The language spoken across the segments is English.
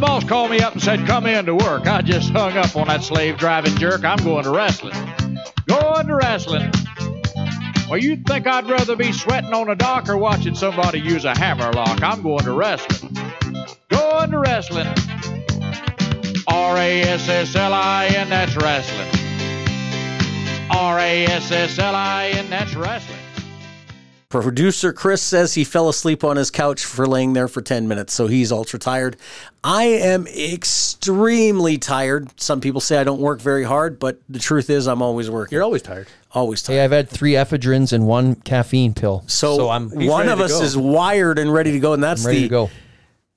boss called me up and said, come in to work. I just hung up on that slave driving jerk. I'm going to wrestling. Going to wrestling. Well, you'd think I'd rather be sweating on a dock or watching somebody use a hammer lock. I'm going to wrestling. Going to wrestling. R A S S L I N, that's wrestling. R A S S L I N, that's wrestling. Producer Chris says he fell asleep on his couch for laying there for 10 minutes, so he's ultra tired. I am extremely tired. Some people say I don't work very hard, but the truth is I'm always working. You're always tired. always tired. Hey, I've had three ephedrines and one caffeine pill. So, So I'm one of us go. is wired and ready to go, and that's ready the to go.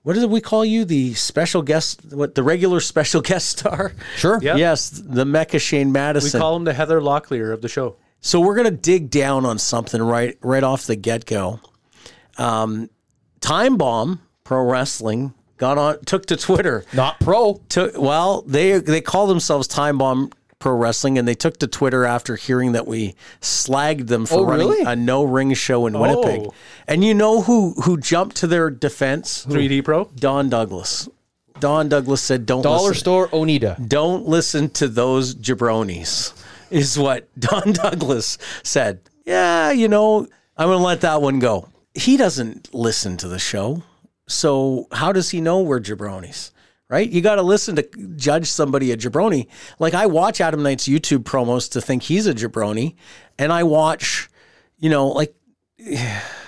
what did we call you? The special guest, what the regular special guest star? Sure. Yeah. Yes, the Mecca Shane Madison. We call him the Heather Locklear of the show. So we're gonna dig down on something right right off the get go. Um, Time Bomb Pro Wrestling got on took to Twitter. Not pro. Took well, they they call themselves Time Bomb Pro Wrestling, and they took to Twitter after hearing that we slagged them for Oh, running really? a no ring show in Winnipeg. Oh. And you know who who jumped to their defense? 3D Pro. Don Douglas. Don Douglas said, "Don't Dollar listen. store Oneida. Don't listen to those jabronis." Is what Don Douglas said. Yeah, you know, I'm going to let that one go. He doesn't listen to the show, so how does he know we're jabronis? Right? You got to listen to judge somebody a jabroni. Like I watch Adam Knight's YouTube promos to think he's a jabroni, and I watch, you know, like.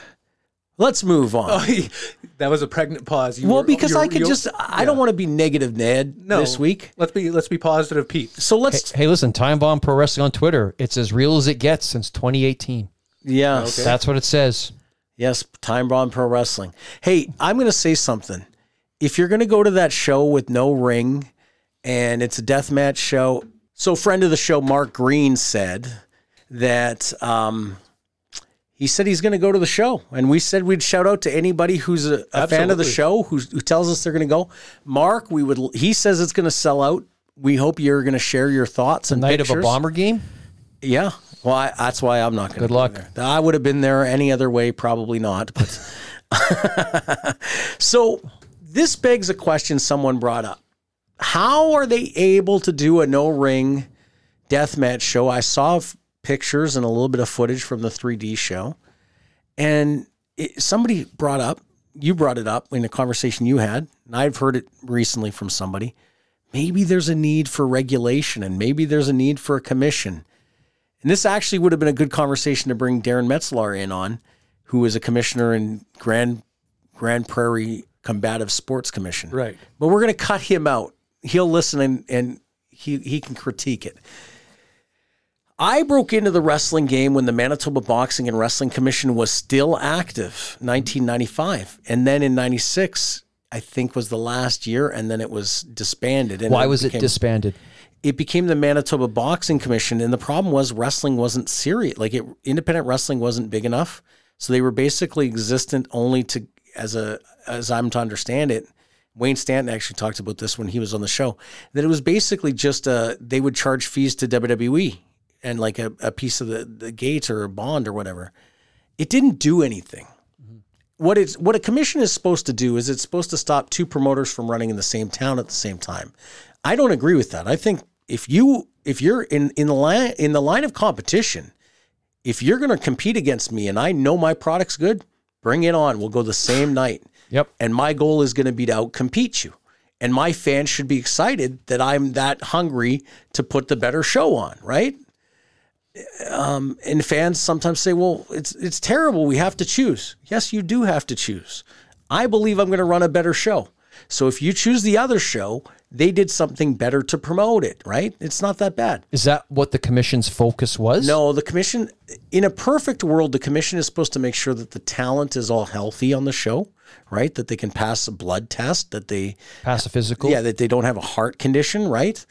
Let's move on. that was a pregnant pause. You Well, were- because you're- I could just I don't want to be negative Ned no, this week. Let's be let's be positive, Pete. So let's Hey, listen, Time Bomb Pro Wrestling on Twitter. It's as real as it gets since 2018. yes. That's what it says. Yes, Time Bomb Pro Wrestling. Hey, I'm going to say something. If you're going to go to that show with no ring and it's a death match show, so friend of the show Mark Green said that um, he said he's going to go to the show, and we said we'd shout out to anybody who's a, a fan of the show who, who tells us they're going to go. Mark, we would. He says it's going to sell out. We hope you're going to share your thoughts and Night of a bomber game. Yeah. Well, I, that's why I'm not going to. Good luck. I would have been there any other way, probably not. But so this begs a question someone brought up: How are they able to do a no ring deathmatch show? I saw pictures and a little bit of footage from the 3D show, and it, somebody brought up. You brought it up in a conversation you had, and I've heard it recently from somebody. Maybe there's a need for regulation, and maybe there's a need for a commission. And this actually would have been a good conversation to bring Darren Metzlar in on, who is a commissioner in Grand Grand Prairie Combative Sports Commission. Right. But we're going to cut him out. He'll listen and, and he, he can critique it. I broke into the wrestling game when the Manitoba Boxing and Wrestling Commission was still active, 1995. And then in 96, I think was the last year, and then it was disbanded. And Why was it disbanded? it became the Manitoba Boxing Commission, and the problem was wrestling wasn't serious. Like it, independent wrestling wasn't big enough, so they were basically existent only to as a as I'm to understand it. Wayne Stanton actually talked about this when he was on the show. That it was basically just a they would charge fees to WWE and like a, a piece of the, the gate or a bond or whatever. It didn't do anything. Mm-hmm. What it's what a commission is supposed to do is it's supposed to stop two promoters from running in the same town at the same time. I don't agree with that. I think if you if you're in in the line in the line of competition, if you're going to compete against me and I know my product's good, bring it on. We'll go the same night. Yep. And my goal is going to be to outcompete you. And my fans should be excited that I'm that hungry to put the better show on, right? Um, and fans sometimes say, "Well, it's it's terrible. We have to choose." Yes, you do have to choose. I believe I'm going to run a better show. So if you choose the other show, they did something better to promote it, right? It's not that bad. Is that what the commission's focus was? No, the commission, in a perfect world, the commission is supposed to make sure that the talent is all healthy on the show, right? That they can pass a blood test, that they, Pass a physical. yeah, that they don't have a heart condition, right?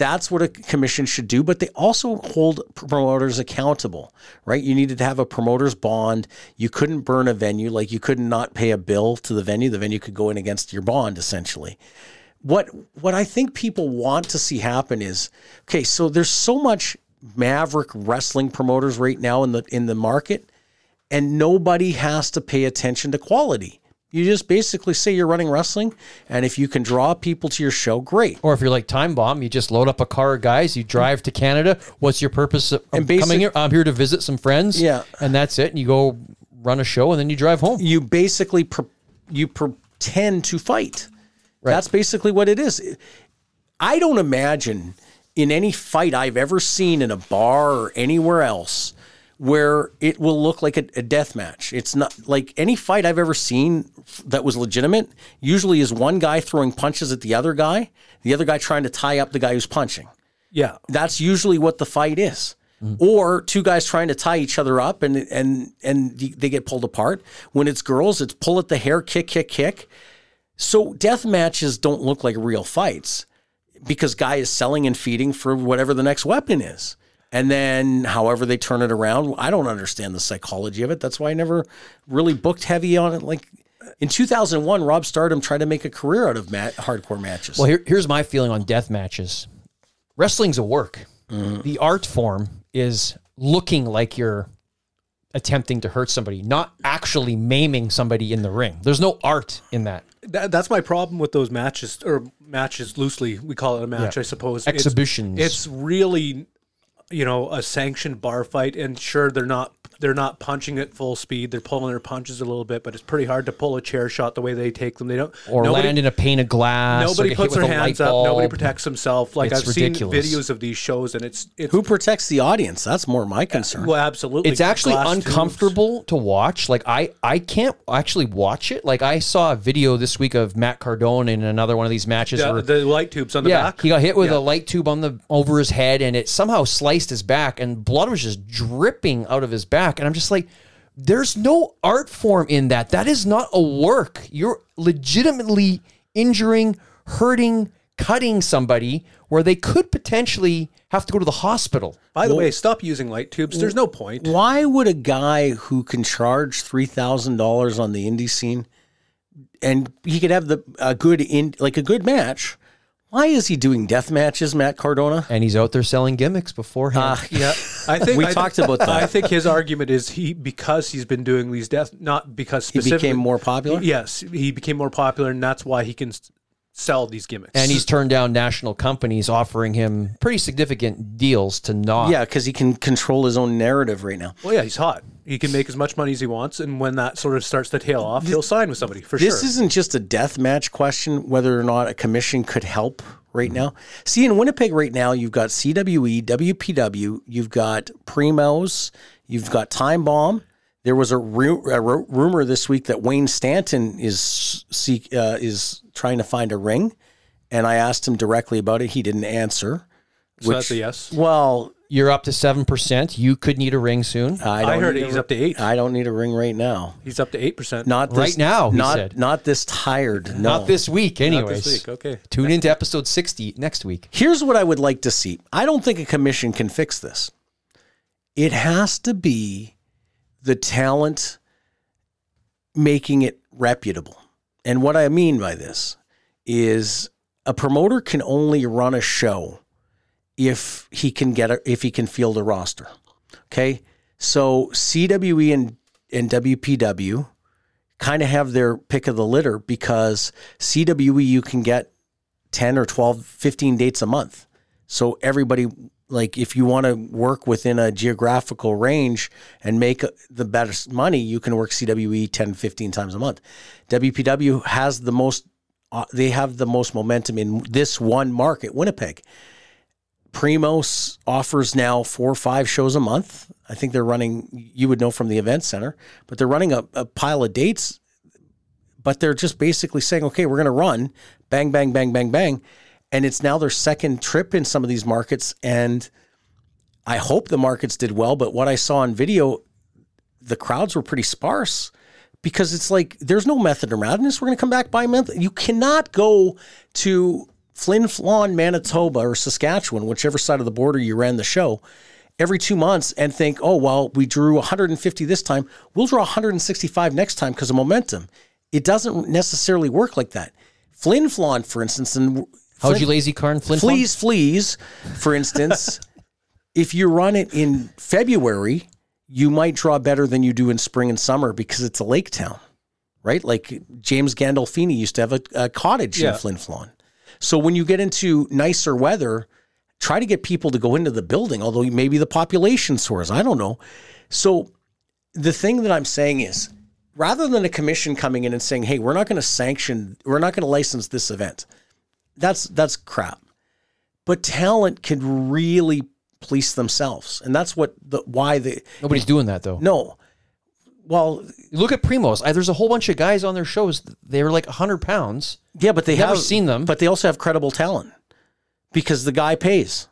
That's what a commission should do, but they also hold promoters accountable, right? You needed to have a promoter's bond. You couldn't burn a venue, like you couldn't not pay a bill to the venue. The venue could go in against your bond, essentially what what I think people want to see happen is okay. So there's so much maverick wrestling promoters right now in the in the market, and nobody has to pay attention to quality. You just basically say you're running wrestling, and if you can draw people to your show, great. Or if you're like Time Bomb, you just load up a car of guys, you drive to Canada. What's your purpose of And coming here? I'm here to visit some friends. Yeah. And that's it. And you go run a show and then you drive home. You basically pre- you pretend to fight. That's basically what it is. I don't imagine in any fight I've ever seen in a bar or anywhere else where it will look like a, a death match. It's not like any fight I've ever seen that was legitimate. Usually is one guy throwing punches at the other guy, the other guy trying to tie up the guy who's punching. Yeah. That's usually what the fight is. Mm-hmm. Or two guys trying to tie each other up and and and they get pulled apart. When it's girls, it's pull at the hair, kick, kick, kick. So death matches don't look like real fights because guy is selling and feeding for whatever the next weapon is. And then however they turn it around, I don't understand the psychology of it. That's why I never really booked heavy on it. Like in 2001, Rob Stardom tried to make a career out of mat- hardcore matches. Well, here, here's my feeling on death matches. Wrestling's a work. Mm-hmm. The art form is looking like you're attempting to hurt somebody, not actually maiming somebody in the ring. There's no art in that. That, that's my problem with those matches or matches loosely. We call it a match, Yeah. I suppose. It's- Exhibitions. It's, really, you know, a sanctioned bar fight, and sure, they're not they're not punching at full speed. They're pulling their punches a little bit, but it's pretty hard to pull a chair shot the way they take them. They don't Or nobody, land in a pane of glass. Nobody puts their with a light hands up. Nobody protects himself. Like It's I've seen videos of these shows, and it's it's Who protects the audience? That's more my concern. well, absolutely. It's actually Glass tubes. uncomfortable to watch. Like I, I can't actually watch it. Like I saw a video this week of Matt Cardona in another one of these matches. The, where, the light tubes on the yeah, back. he got hit with Yeah. a light tube on the over his head, and it somehow sliced his back, and blood was just dripping out of his back. And I'm just like, there's no art form in that. That is not a work. You're legitimately injuring, hurting, cutting somebody where they could potentially have to go to the hospital. By the way, stop using light tubes. There's no point. Why would a guy who can charge three thousand dollars on the indie scene, and he could have the a good in like a good match? Why is he doing death matches, Matt Cardona? And he's out there selling gimmicks beforehand. Ah, yeah, I think We I- talked about that. I think his argument is he because he's been doing these death, not because He specifically, became more popular? Yes, he became more popular, and that's why he can s- sell these gimmicks. and he's turned down national companies offering him pretty significant deals to not. Yeah, because he can control his own narrative right now. well, yeah, he's hot. He can make as much money as he wants, and when that sort of starts to tail off, he'll sign with somebody for sure. This isn't just a death match question whether or not a commission could help right now. See, in Winnipeg right now, you've got CWE, WPW, you've got Primos, you've got Time Bomb. There was a, ru- a ru- rumor this week that Wayne Stanton is seek, uh, is trying to find a ring, and I asked him directly about it. He didn't answer. so that's a yes. Well, You're up to 7%. You could need a ring soon. I, I, don't heard need it. a He's ri- up to eight. I don't need a ring right now. He's up to eight percent. Not this, Right now, he Not said. not this tired. No. Not this week, anyways. this week. Okay. Tune into episode 60 next week. Here's what I would like to see. I don't think a commission can fix this. It has to be the talent making it reputable. And what I mean by this is a promoter can only run a show if he can get a, if he can field a roster. Okay? So CWE and and WPW kind of have their pick of the litter because CWE you can get 10 or 12, 15 dates a month. So everybody, like, if you want to work within a geographical range and make the best money, you can work CWE 10, 15 times a month. WPW has the most, uh, they have the most momentum in this one market, Winnipeg. Primos offers now four or five shows a month. I think they're running, you would know from the event center, but they're running a, a pile of dates but they're just basically saying, okay, we're going to run bang, bang, bang, bang, bang. And it's now their second trip in some of these markets. And I hope the markets did well. But what I saw on video, the crowds were pretty sparse because it's like there's no method around madness. We're going to come back by month. You cannot go to Flin Flon, Manitoba, or Saskatchewan, whichever side of the border you ran the show, every two months and think, oh, well, we drew 150 this time. We'll draw 165 next time because of momentum. It doesn't necessarily work like that. Flin Flon, for instance, and How'd you lazy car and Flint? Fleas, fleas, for instance, if you run it in February, you might draw better than you do in spring and summer because it's a lake town. right? Like James Gandolfini used to have a, a cottage Yeah. in Flin Flon. So when you get into nicer weather, try to get people to go into the building, although maybe the population soars. I don't know. So the thing that I'm saying is rather than a commission coming in and saying, hey, we're not going to sanction, we're not going to license this event, that's that's crap. But talent can really police themselves. And that's what the why the Nobody's doing that though. no. Well, Look at Primos. I, there's a whole bunch of guys on their shows. They were like 100 pounds. yeah, but they Never have seen them. But they also have credible talent because the guy pays.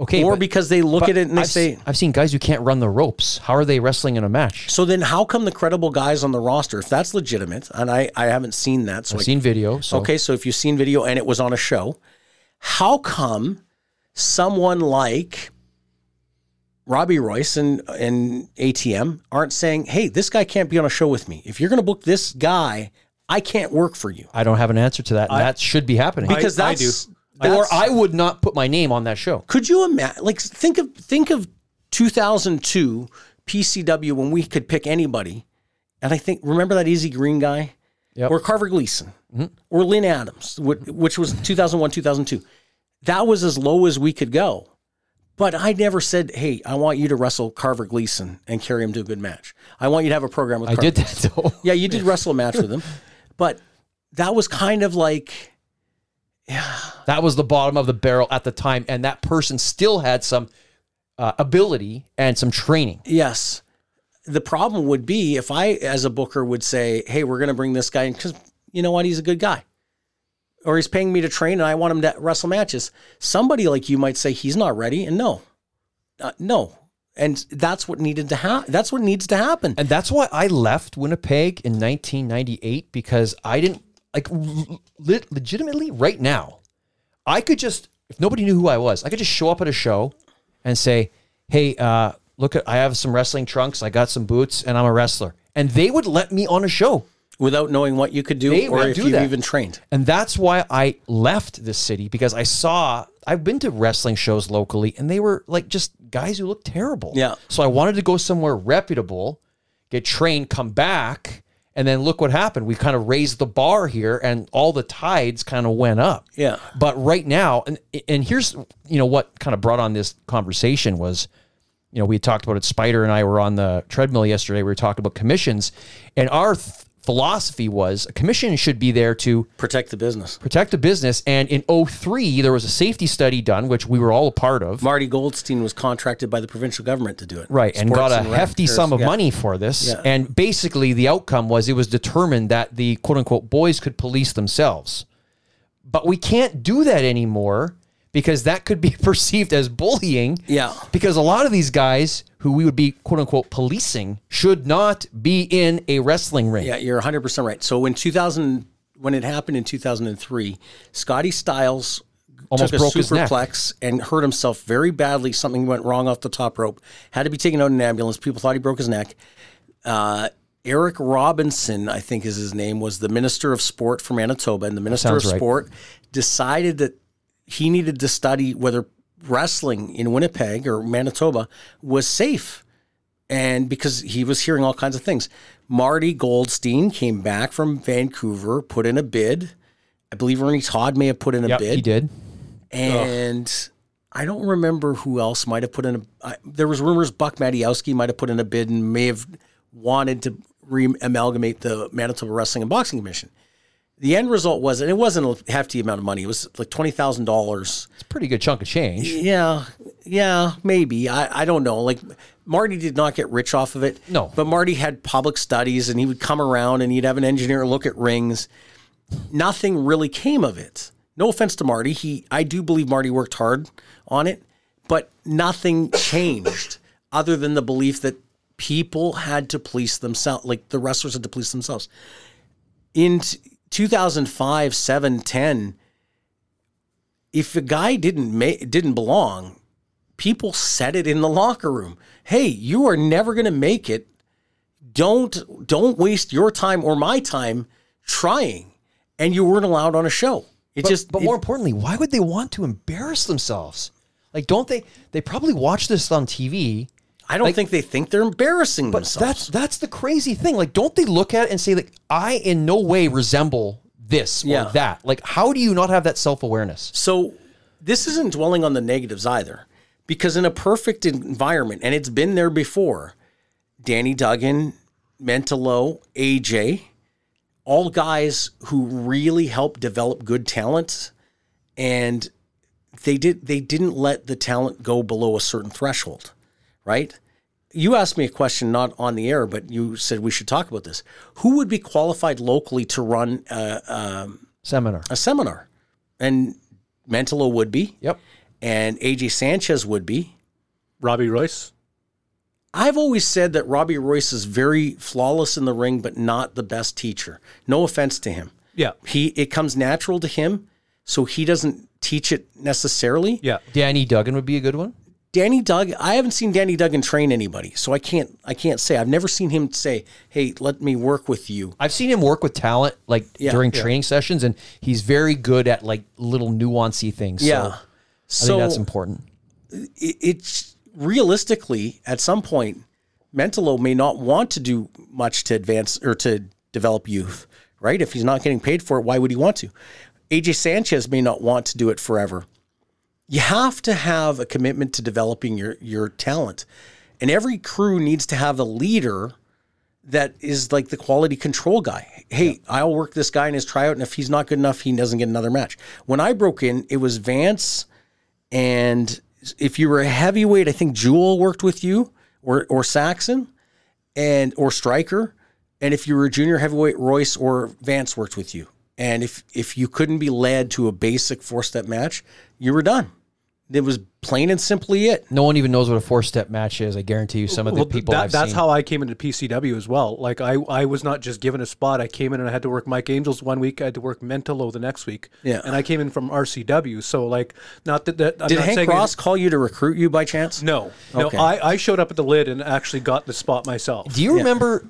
Okay, or but- because they look at it and they I've, say, se- I've seen guys who can't run the ropes. How are they wrestling in a match? so then how come the credible guys on the roster, if that's legitimate, and I, I haven't seen that, so I've I seen video. So Okay, so if you've seen video and it was on a show, how come someone like Robbie Royce and, and ATM aren't saying, hey, this guy can't be on a show with me. If you're going to book this guy, I can't work for you. I don't have an answer to that. and that should be happening. Because I that's, do. Or I would not put my name on that show. could you imagine? Like, think of think of 2002 PCW when we could pick anybody, and I think remember that Easy Green guy, Yep. or Carver Gleason, mm-hmm. or Lynn Adams, which was 2001 2002. That was as low as we could go. But I never said, "Hey, I want you to wrestle Carver Gleason and carry him to a good match. I want you to have a program with." I Carver. did that though. Yeah, you did wrestle a match with him, but that was kind of like That was the bottom of the barrel at the time, and that person still had some uh, ability and some training. Yes. The problem would be if I, as a booker, would say, "Hey, we're going to bring this guy in because you know what, he's a good guy, or he's paying me to train, and I want him to wrestle matches." Somebody like you might say he's not ready, and no, uh, no, and that's what needed to happen. That's what needs to happen. And that's why I left Winnipeg in 1998 because I didn't like le- legitimately right now. I could just if nobody knew who I was, I could just show up at a show and say, "Hey, uh, look at I have some wrestling trunks, I got some boots, and I'm a wrestler." And they would let me on a show. Without knowing what you could do, They or if do you've that. even trained. And that's why I left this city because I saw I've been to wrestling shows locally and they were like just guys who looked terrible. Yeah. So I wanted to go somewhere reputable, get trained, come back, and then look what happened. We kind of raised the bar here and all the tides kind of went up. Yeah. But right now, and and here's you know what kind of brought on this conversation was, you know, we talked about it. Spider and I were on the treadmill yesterday. We were talking about commissions, and our th- philosophy was a commission should be there to Protect the business. protect the business. And in 03, there was a safety study done, which we were all a part of. Marty Goldstein was contracted by the provincial government to do it. Right, and got a rec- hefty sum of yeah. money for this. Yeah. And basically, the outcome was it was determined that the quote unquote boys could police themselves. But we can't do that anymore because that could be perceived as bullying. Yeah. Because a lot of these guys who we would be quote unquote policing should not be in a wrestling ring. Yeah, you're 100% right. So in 2000, when it happened in 2003, Scotty Styles Almost took a broke his neck. superplex and hurt himself very badly. Something went wrong off the top rope. Had to be taken out in an ambulance. People thought he broke his neck. Uh, Eric Robinson, I think is his name, was the Minister of Sport for Manitoba, and the Minister of right. Sport decided that he needed to study whether wrestling in Winnipeg or Manitoba was safe and because he was hearing all kinds of things. Marty Goldstein came back from Vancouver, put in a bid. I believe Ernie Todd may have put in a Yep, bid, he did. and I don't remember who else might have put in a. I, there was rumors Buck Madiowski might have put in a bid and may have wanted to re-amalgamate the Manitoba Wrestling and Boxing Commission. The end result was, and it wasn't a hefty amount of money. It was like twenty thousand dollars. It's a pretty good chunk of change. Yeah, yeah, maybe. I, I don't know. Like Marty did not get rich off of it. No. But Marty had public studies and he would come around and he'd have an engineer look at rings. Nothing really came of it. No offense to Marty. He I do believe Marty worked hard on it, but nothing changed other than the belief that people had to police themselves, like the wrestlers had to police themselves. In 2005, 7, 10, if a guy didn't ma- didn't belong, people said it in the locker room. Hey, you are never going to make it. Don't don't waste your time or my time trying. And you weren't allowed on a show. It But, just but it- more importantly, why would they want to embarrass themselves? Like, don't they? They probably watch this on TV I don't think they think they're embarrassing But themselves. that's that's the crazy thing. Like, don't they look at it and say, like, I in no way resemble this or Yeah. that? Like, how do you not have that self awareness? So this isn't dwelling on the negatives either, because in a perfect environment, and it's been there before, Danny Duggan, Mentalo, AJ, all guys who really helped develop good talent, and they did they didn't let the talent go below a certain threshold, right? You asked me a question not on the air, but you said we should talk about this. Who would be qualified locally to run a, Seminar. a seminar? And Mentalo would be Yep. and AJ Sanchez would be. Robbie Royce. I've always said that Robbie Royce is very flawless in the ring, but not the best teacher. No offense to him. Yeah. He it comes natural to him, so he doesn't teach it necessarily. Yeah. Danny Duggan would be a good one. Danny Doug, I haven't seen Danny Duggan train anybody, so I can't I can't say. I've never seen him say, "Hey, let me work with you." I've seen him work with talent like Yeah. during Yeah. training sessions, and he's very good at like little nuancy things. So Yeah. I So think that's important. it's realistically at some point Mentalo may not want to do much to advance or to develop youth, right? If he's not getting paid for it, why would he want to? AJ Sanchez may not want to do it forever. You have to have a commitment to developing your your talent. And every crew needs to have a leader that is like the quality control guy. Hey, I'll work this guy in his tryout, and if he's not good enough, he doesn't get another match. When I broke in, it was Vance and if you were a heavyweight, I think Jewel worked with you or or Saxon and or Stryker. And if you were a junior heavyweight, Royce or Vance worked with you. And if if you couldn't be led to a basic four step match, you were done. It was plain and simply it. No one even knows what a four step match is. I guarantee you, some of the Well, people that- I've that's seen. how I came into PCW as well. Like I, I was not just given a spot. I came in and I had to work Mike Angels one week. I had to work Mentalo the next week. Yeah. And I came in from RCW. So like, not that, that I'm Did not Hank saying Ross call you to recruit you by chance? No, Okay. no. I, I showed up at the lid and actually got the spot myself. Do you remember?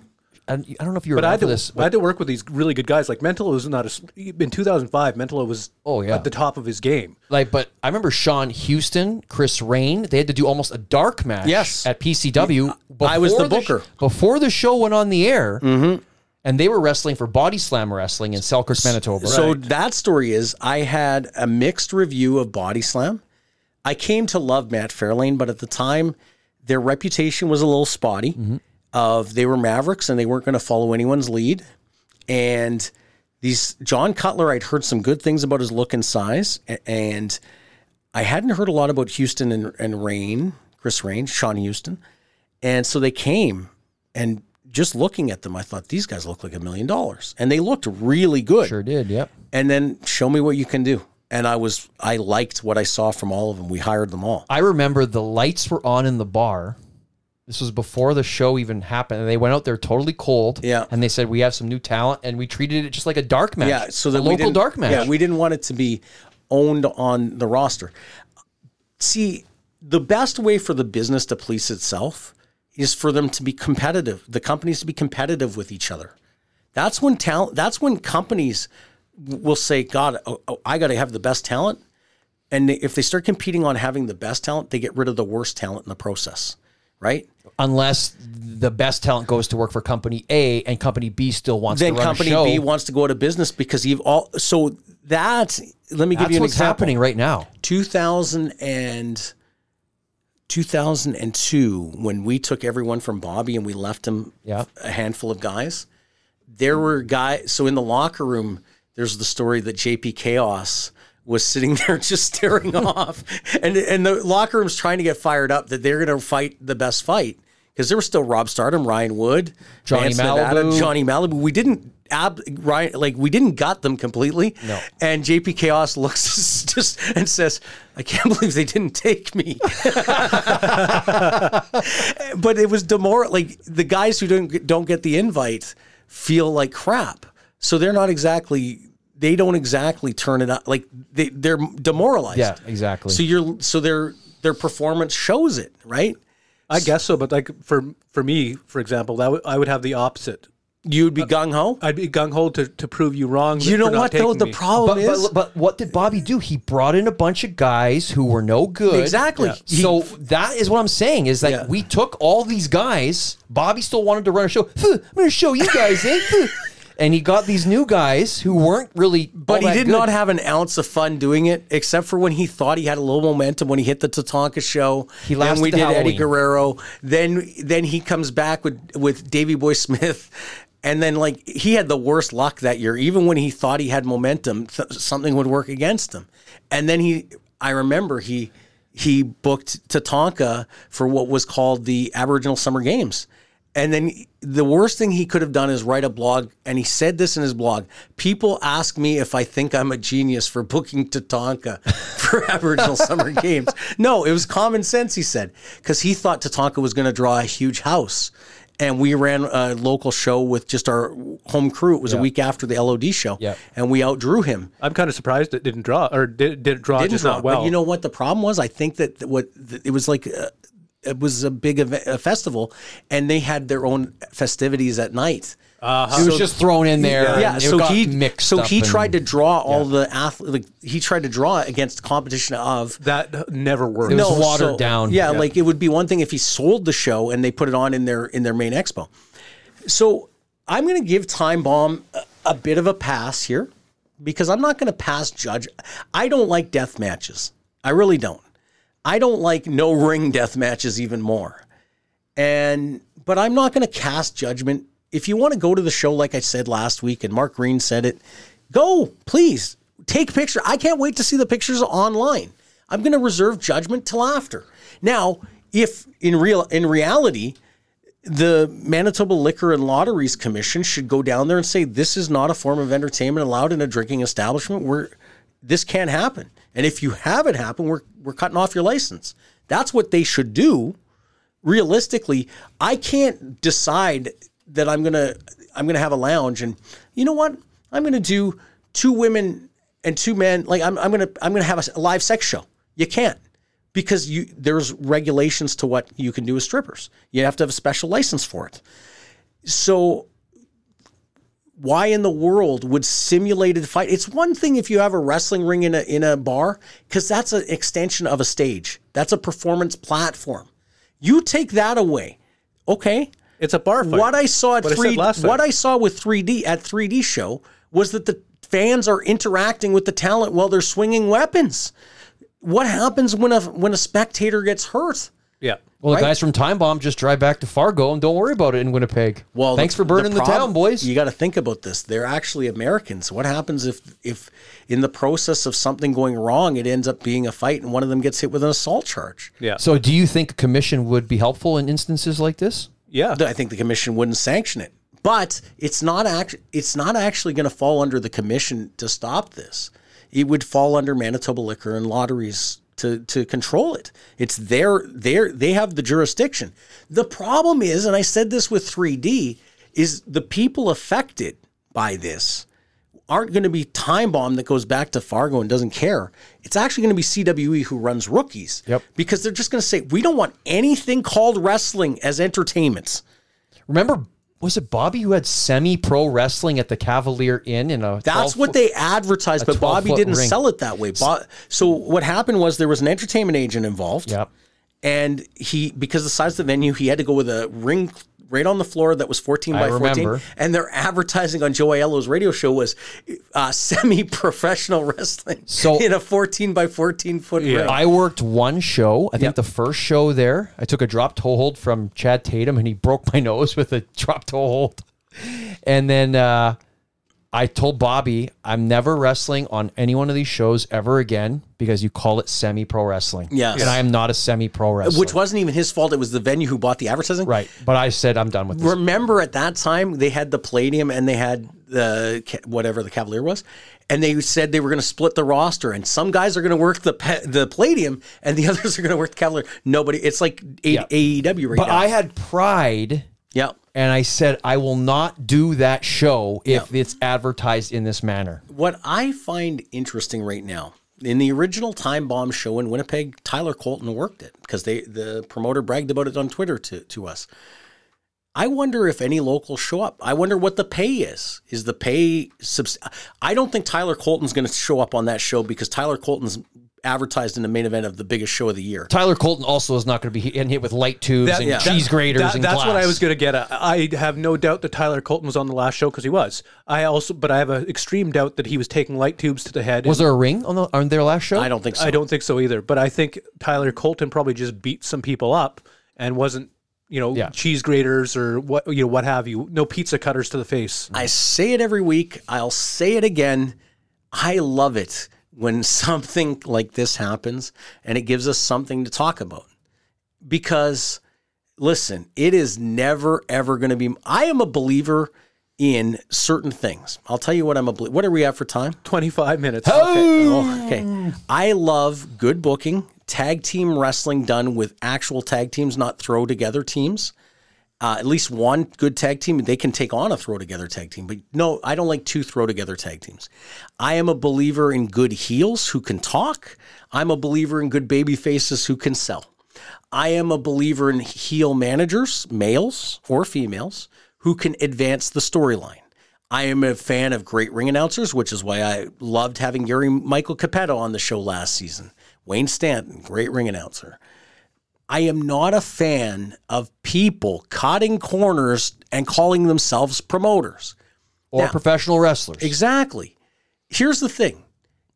And I don't know if you But I remember had to, this. I had to work with these really good guys. Like Mentalo was not a s- in 2005. Mentalo was Oh, yeah. at the top of his game. like, but I remember Sean Houston, Chris Rain. They had to do almost a dark match. Yes. at PCW. I was the before sh- booker. before the show went on the air. Mm-hmm. And they were wrestling for Body Slam Wrestling in Selkirk, Manitoba. So that story is I had a mixed review of Body Slam. I came to love Matt Fairlane, but at the time their reputation was a little spotty. Mm-hmm. Of they were Mavericks and they weren't going to follow anyone's lead. And these John Cutler, I'd heard some good things about his look and size, and I hadn't heard a lot about Houston and, and Rain, Chris Rain, Sean Houston. And so they came and just looking at them, I thought these guys look like a million dollars. And they looked really good sure did. Yep. and then show me what you can do. And I was I liked what I saw from all of them. We hired them all. I remember the lights were on in the bar. This was before the show even happened. And they went out there totally cold. Yeah. And they said, We have some new talent. And we treated it just like a dark match. Yeah, so the local dark match. Yeah, we didn't want it to be owned on the roster. See, the best way for the business to police itself is for them to be competitive. The companies to be competitive with each other. That's when talent. That's when companies will say, "God, oh, oh, I got to have the best talent." And if they start competing on having the best talent, they get rid of the worst talent in the process, right? Unless the best talent goes to work for company A and company B still wants then to run company. B wants to go out of business because you've all so that let me give That's you an what's example. happening right now. 2000 and 2002 when we took everyone from Bobby and we left him Yeah. a handful of guys there were guys so in the locker room there's the story that JP Chaos was sitting there just staring off and and the locker room's trying to get fired up that they're going to fight the best fight because there was still Rob Stardom, Ryan Wood, Johnny Vance Nevada, Malibu. Johnny Malibu. We didn't ab Ryan like we didn't gut them completely. No. And JP Chaos looks just and says, "I can't believe they didn't take me." but it was demor like the guys who don't don't get the invite feel like crap. So they're not exactly they don't exactly turn it up like they they're demoralized. Yeah, exactly. So you're so their their performance shows it, right? I guess so, but like for for me, for example, that w- I would have the opposite. You'd be gung ho. I'd be gung ho to, to prove you wrong. You know what though? The me. problem But, is but, but what did Bobby do? He brought in a bunch of guys who were no good. Exactly. Yeah. He- So that is what I'm saying is that Yeah. we took all these guys. Bobby still wanted to run a show. I'm going to show you guys, eh? Huh." and he got these new guys who weren't really. But he did good. not have an ounce of fun doing it, except for when he thought he had a little momentum when he hit the Tatanka show. He Then we did to Eddie Guerrero. Then then he comes back with with Davy Boy Smith, and then like he had the worst luck that year. Even when he thought he had momentum, th- something would work against him. And then he, I remember he he booked Tatanka for what was called the Aboriginal Summer Games. And then the worst thing he could have done is write a blog. And he said this in his blog People ask me if I think I'm a genius for booking Tatanka for Aboriginal Summer Games. No, it was common sense, he said, because he thought Tatanka was going to draw a huge house. And we ran a local show with just our home crew. It was a week after the LOD show. Yep. And we outdrew him I'm kind of surprised it didn't draw or did, did it draw didn't just draw. not well. But you know what the problem was? I think that what it was like. Uh, it was a big event, a festival, and they had their own festivities at night. Uh-huh. It was just thrown in there. Yeah, and it so got he mixed so up he and- tried to draw all the athlete. Like, he tried to draw against competition of that never worked. It was watered down. Yeah, Yeah. like it would be one thing if he sold the show and they put it on in their in their main expo. So I'm going to give Time Bomb a, a bit of a pass here because I'm not going to pass judge. I don't like death matches. I really don't. I don't like no ring death matches even more. And but I'm not going to cast judgment. If you want to go to the show, like I said last week, and Mark Green said it, go please take picture. I can't wait to see the pictures online. I'm going to reserve judgment till after. Now, if in real in reality, the Manitoba Liquor and Lotteries Commission should go down there and say this is not a form of entertainment allowed in a drinking establishment. Where this can't happen, and if you have it happen, we're we're cutting off your license. That's what they should do realistically, I can't decide that I'm gonna I'm gonna have a lounge and you know what? I'm gonna do two women and two men. Like I'm I'm gonna I'm gonna have a live sex show. You can't because you there's regulations to what you can do with strippers. You have to have a special license for it. So why in the world would simulated fight? It's one thing if you have a wrestling ring in a in a bar because that's an extension of a stage. That's a performance platform. You take that away, okay? It's a bar fight. What I saw at What three, what. I saw with 3D at 3D show was that the fans are interacting with the talent while they're swinging weapons. What happens when a when a spectator gets hurt? Yeah. Well, the right? guys from Time Bomb just drive back to Fargo and don't worry about it in Winnipeg. Well, thanks for burning the, prob- town, boys. You got to think about this. They're actually Americans. What happens if, if in the process of something going wrong, it ends up being a fight and one of them gets hit with an assault charge? Yeah. so, do you think a commission would be helpful in instances like this? yeah. I think the commission wouldn't sanction it. But it's not act- it's not actually going to fall under the commission to stop this. It would fall under Manitoba Liquor and Lotteries to to control it. It's their their they have the jurisdiction. The problem is, and I said this with 3D, is the people affected by this aren't going to be time bomb that goes back to Fargo and doesn't care. It's actually going to be CWE who runs rookies. Yep. Because they're just going to say we don't want anything called wrestling as entertainment. Remember, was it Bobby who had semi pro wrestling at the Cavalier Inn in a That's what they advertised, but Bobby didn't ring. sell it that way. So what happened was there was an entertainment agent involved. Yep. And he, because of the size of the venue, he had to go with a ring right on the floor that was 14 I by 14. remember. And their advertising on Joe Aiello's radio show was uh, semi-professional wrestling So- in a 14 by 14 foot ring. I worked one show. I think Yep. the first show there, I took a drop toe hold from Chad Tatum and he broke my nose with a drop toe hold. And then uh, I told Bobby, I'm never wrestling on any one of these shows ever again because you call it semi pro wrestling. Yes. And I am not a semi pro wrestler. Which wasn't even his fault. It was the venue who bought the advertising. Right. But I said, I'm done with this. Remember at that time they had the Palladium and they had the whatever the Cavalier was, and they said they were going to split the roster, and some guys are going to work the pa- the Palladium, and the others are going to work the Cavalier. Nobody. It's like A- Yeah. AEW right But now. I had pride yeah. and I said, I will not do that show if it's advertised in this manner. What I find interesting right now in the original Time Bomb show in Winnipeg, Tyler Colton worked it because they the promoter bragged about it on Twitter to to us. I wonder if any locals show up. I wonder what the pay is. Is the pay subs- I don't think Tyler Colton's going to show up on that show because Tyler Colton's advertised in the main event of the biggest show of the year. Tyler Colton also is not going to be getting hit with light tubes That- and yeah. cheese graters that- and that's glass. what I was going to get at. I have no doubt that Tyler Colton was on the last show because he was. I also, but I have an extreme doubt that he was taking light tubes to the head. Was there a ring on the on their last show? I don't think so. I don't think so either. But I think Tyler Colton probably just beat some people up and wasn't, you know, Yeah. cheese graters or what you know what have you. No pizza cutters to the face. I say it every week. I'll say it again. I love it when something like this happens and it gives us something to talk about. Because listen, it is never ever going to be I am a believer in certain things. I'll tell you what I'm a believer. What are we at for time? Twenty five minutes. Oh, okay. I love good booking, tag team wrestling done with actual tag teams, not throw together teams. Uh, at least one good tag team, they can take on a throw together tag team. But no, I don't like two throw together tag teams. I am a believer in good heels who can talk. I'm a believer in good baby faces who can sell. I am a believer in heel managers, males or females, who can advance the storyline. I am a fan of great ring announcers, which is why I loved having Gary Michael Cappetta on the show last season. Wayne Stanton, great ring announcer. I am not a fan of people cutting corners and calling themselves promoters. or Now- professional wrestlers. Exactly. Here's the thing.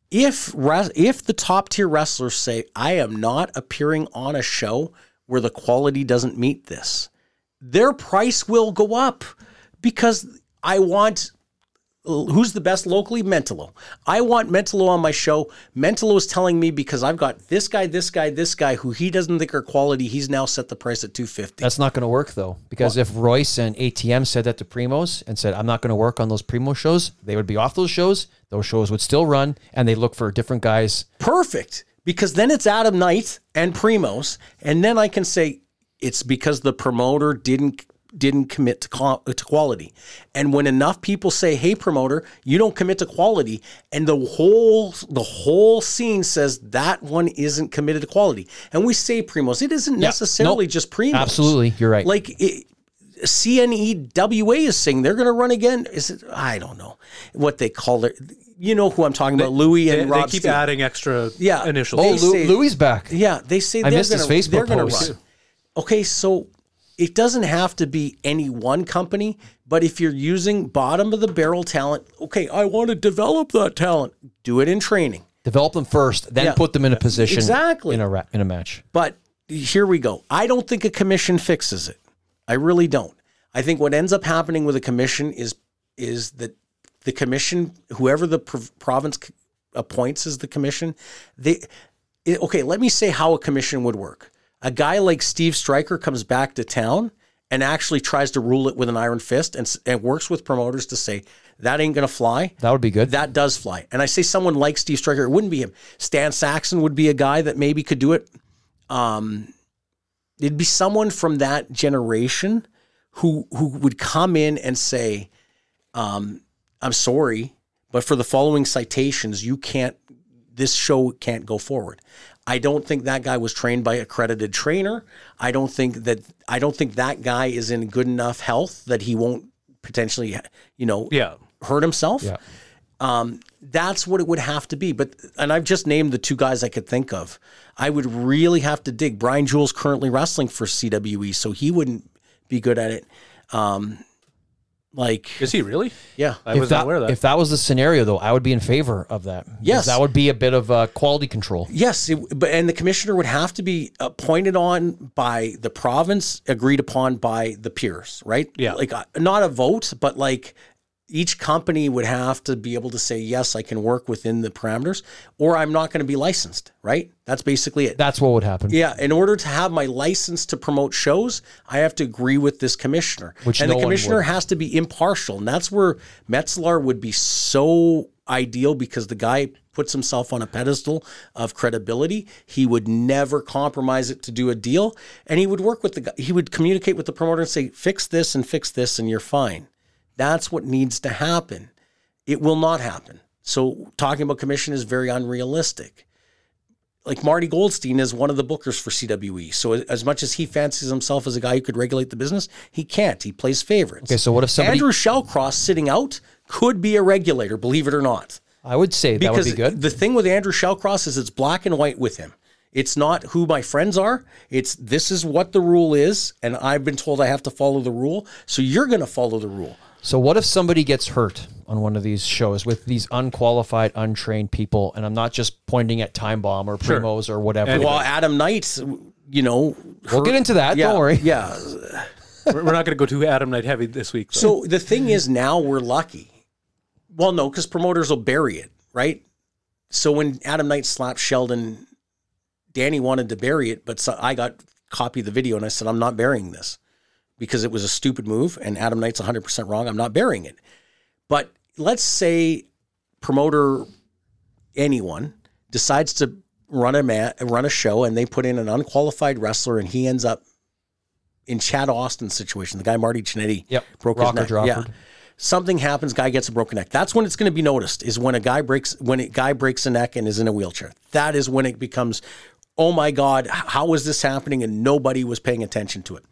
If if the top tier wrestlers say I am not appearing on a show where the quality doesn't meet this, their price will go up because I want who's the best locally Mentalo. I want Mentalo on my show. Mentalo is telling me because I've got this guy, this guy, this guy who he doesn't think are quality, he's now set the price at 250. That's not going to work though, because if Royce and ATM said that to Primos and said, "I'm not going to work on those Primo shows," they would be off those shows. Those shows would still run, and they look for different guys. perfect because then it's Adam Knight and Primos, and then I can say it's because the promoter didn't didn't commit to, co- to quality. And when enough people say, "Hey, promoter, you don't commit to quality," and the whole the whole scene says that one isn't committed to quality, and we say Primos, it isn't necessarily Nope. just Primos. Absolutely, you're right. Like it, CNEWA is saying they're going to run again. Is it? I don't know what they call it. You know who I'm talking about, Louis They, and they Rob. keep Steele. adding extra Yeah. initials. oh, They say- Louis back. Yeah, they say I they're missed his gonna, Facebook post. run. Okay, so it doesn't have to be any one company, but if you're using bottom of the barrel talent, okay, I want to develop that talent. Do it in training. Develop them first, then Yeah. put them in a position Exactly. in a ra- in a match. But here we go. I don't think a commission fixes it. I really don't. I think what ends up happening with a commission is is that the commission, whoever the prov- province appoints as the commission, they it- okay. Let me say how a commission would work. A guy like Steve Stryker comes back to town and actually tries to rule it with an iron fist and, and works with promoters to say that ain't going to fly. That would be good. That does fly. And I say someone like Steve Stryker, it wouldn't be him. Stan Saxon would be a guy that maybe could do it. Um, it'd be someone from that generation who who would come in and say, um, "I'm sorry, but for the following citations, you can't. This show can't go forward." I don't think that guy was trained by accredited trainer. I don't think that I don't think that guy is in good enough health that he won't potentially, you know, Yeah. hurt himself. Yeah. Um, that's what it would have to be. But and I've just named the two guys I could think of. I would really have to dig. Brian Jewell's currently wrestling for CWE, so he wouldn't be good at it. Um, like Is he really? yeah, I if wasn't that, aware of that. if that was the scenario, though, I would be in favor of that. Because Yes. that would be a bit of uh, quality control. Yes, it, but and the commissioner would have to be appointed on by the province, agreed upon by the peers, right? Yeah. like uh, not a vote, but like each company would have to be able to say yes, I can work within the parameters, or I'm not going to be licensed. Right? That's basically it. That's what would happen. Yeah, in order to have my license to promote shows, I have to agree with this commissioner. Which and no the commissioner has to be impartial. And that's where metzler would be so ideal because the guy puts himself on a pedestal of credibility. He would never compromise it to do a deal. And he would work with the guy. He would communicate with the promoter and say, fix this and fix this, and you're fine. That's what needs to happen. It will not happen. So talking about commission is very unrealistic like Marty Goldstein is one of the bookers for CWE. So as much as he fancies himself as a guy who could regulate the business, he can't. He plays favorites. Okay, so what if somebody? Andrew Shallcross sitting out could be a regulator, believe it or not. I would say that would be good. the thing with Andrew Shallcross is it's black and white with him. It's not who my friends are. It's this is what the rule is, and I've been told I have to follow the rule. So you're going to follow the rule. So what if somebody gets hurt on one of these shows with these unqualified, untrained people? And I'm not just pointing at Time Bomb or Primos or whatever. And- Well, Adam Knight, you know, we'll get into that. yeah, Don't worry. Yeah. we're we're not going to go too Adam Knight heavy this week. though. So the thing is, now we're lucky. Well, no, because promoters will bury it, right? So when Adam Knight slapped Sheldon, Danny wanted to bury it, but so I got copy of the video and I said, I'm not burying this because it was a stupid move and Adam Knight's 100% wrong. I'm not burying it. But let's say promoter anyone decides to run a ma- run a show and they put in an unqualified wrestler and he ends up in Chad Austin's situation, the guy Marty Jannetty Yep. broke Rocker his neck. Yeah. Something happens, guy gets a broken neck. That's when it's going to be noticed. Is when a guy breaks when a guy breaks a neck and is in a wheelchair. That is when it becomes, oh my God, how is this happening? And nobody was paying attention to it.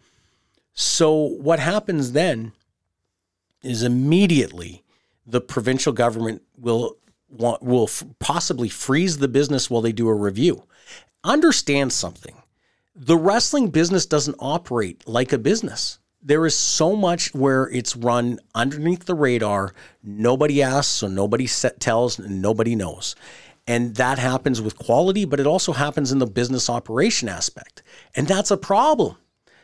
So what happens then is immediately the provincial government will want, will f- possibly freeze the business while they do a review. Understand something the wrestling business doesn't operate like a business. There is so much where it's run underneath the radar. Nobody asks, so nobody set, tells, and nobody knows. And that happens with quality, but it also happens in the business operation aspect. And that's a problem.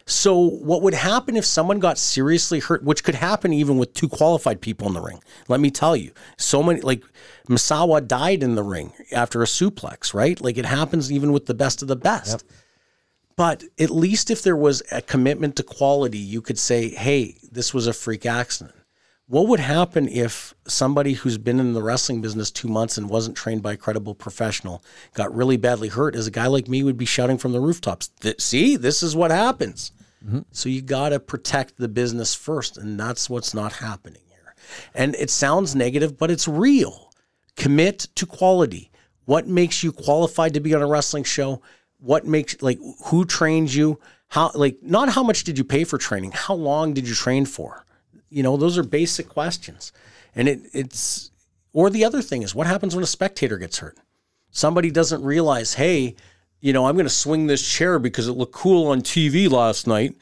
So, what would happen if someone got seriously hurt, which could happen even with two qualified people in the ring? Let me tell you, so many, like Misawa died in the ring after a suplex, right? Like it happens even with the best of the best. But at least if there was a commitment to quality, you could say, hey, this was a freak accident. What would happen if somebody who's been in the wrestling business two months and wasn't trained by a credible professional got really badly hurt? As a guy like me would be shouting from the rooftops, "Th- see, this is what happens. Mm-hmm. So you got to protect the business first. And that's what's not happening here. And it sounds negative, but it's real. Commit to quality. What makes you qualified to be on a wrestling show? What makes like who trained you? How like not how much did you pay for training? How long did you train for? You know, those are basic questions. And it it's or the other thing is what happens when a spectator gets hurt? Somebody doesn't realize, hey, you know, I'm going to swing this chair because it looked cool on TV last night.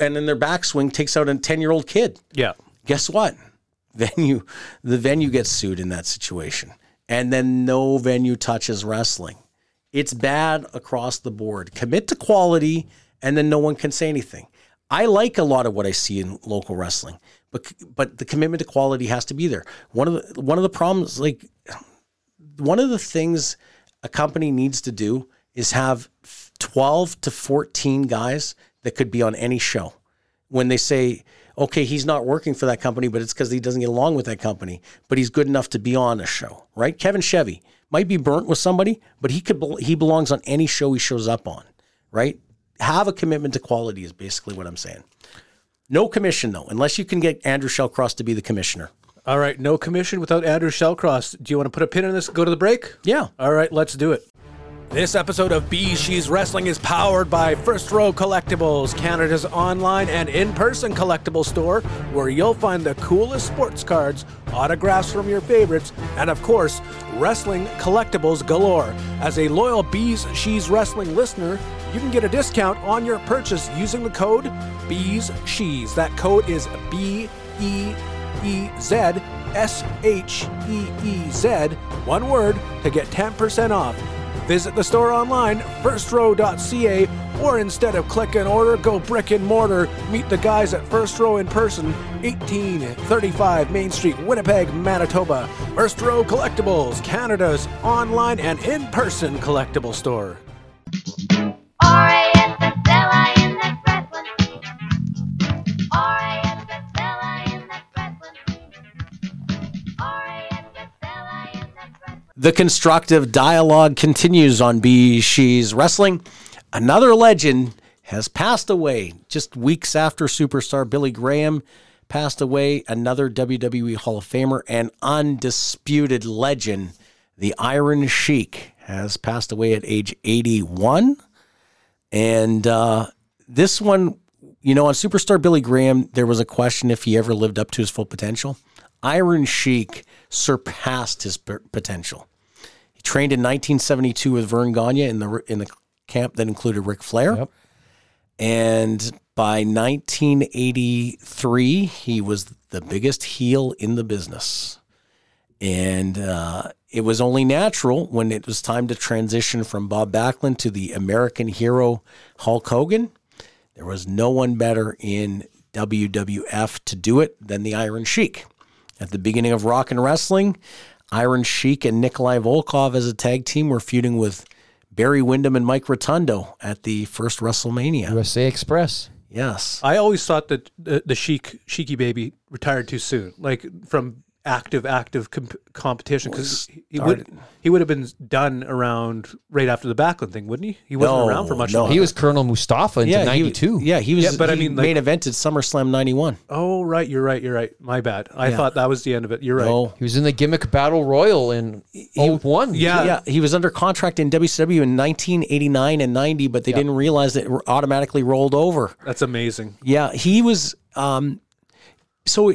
And then their backswing takes out a 10 year old kid yeah, guess what? Venue, the venue gets sued in that situation, and then no venue touches wrestling. It's bad across the board. Commit to quality, and then no one can say anything. I like a lot of what I see in local wrestling, but but the commitment to quality has to be there. One of the one of the problems, like one of the things a company needs to do is have 12 to 14 guys that could be on any show. When they say, okay, he's not working for that company, but it's because he doesn't get along with that company, but he's good enough to be on a show, right? Kevin Chevy might be burnt with somebody, but he could he belongs on any show he shows up on, right? Have a commitment to quality is basically what I'm saying. No commission though, unless you can get Andrew Shallcross to be the commissioner. All right, no commission without Andrew Shallcross. Do you want to put a pin in this? Go to the break. Yeah. All right, let's do it. This episode of BeezSheez Wrestling is powered by First Row Collectibles, Canada's online and in person collectible store, where you'll find the coolest sports cards, autographs from your favorites, and of course, wrestling collectibles galore. As a loyal BeezSheez Wrestling listener, you can get a discount on your purchase using the code Bees She's. That code is B E E Z S H E E Z, one word, to get 10% off. Visit the store online, firstrow.ca, or instead of click and order, go brick and mortar. Meet the guys at First Row in person, 1835 Main Street, Winnipeg, Manitoba. First Row Collectibles, Canada's online and in person collectible store. The constructive dialogue continues on BeezSheez Wrestling. Another legend has passed away just weeks after superstar Billy Graham passed away. Another WWE Hall of Famer and undisputed legend, the Iron Sheik, has passed away at age 81. And uh, this one, you know, on Superstar Billy Graham, there was a question if he ever lived up to his full potential. Iron Sheik surpassed his potential. He trained in 1972 with Verne Gagne in the in the camp that included Ric Flair. Yep. And by 1983, he was the biggest heel in the business. And uh, it was only natural when it was time to transition from Bob Backlund to the American hero Hulk Hogan. There was no one better in WWF to do it than the Iron Sheik. At the beginning of Rock and Wrestling, Iron Sheik and Nikolai Volkov as a tag team were feuding with Barry Windham and Mike Rotundo at the first WrestleMania. USA Express. Yes. I always thought that the, the Sheik Sheiky baby retired too soon, like from active active comp- competition because he, he would he would have been done around right after the Backlund thing, wouldn't he? He wasn't No, around for much no. longer. He was Colonel Mustafa into Yeah, he, '92. yeah, he was. Yeah, but I mean, like- main evented SummerSlam '91. Oh right, you're right, you're right. My bad. I Yeah. thought that was the end of it. You're right. No, He was in the gimmick battle royal in 01. Yeah. yeah, he was under contract in WCW in 1989 and 90, but they didn't realize that it automatically rolled over. That's amazing. Yeah, he was. Um, so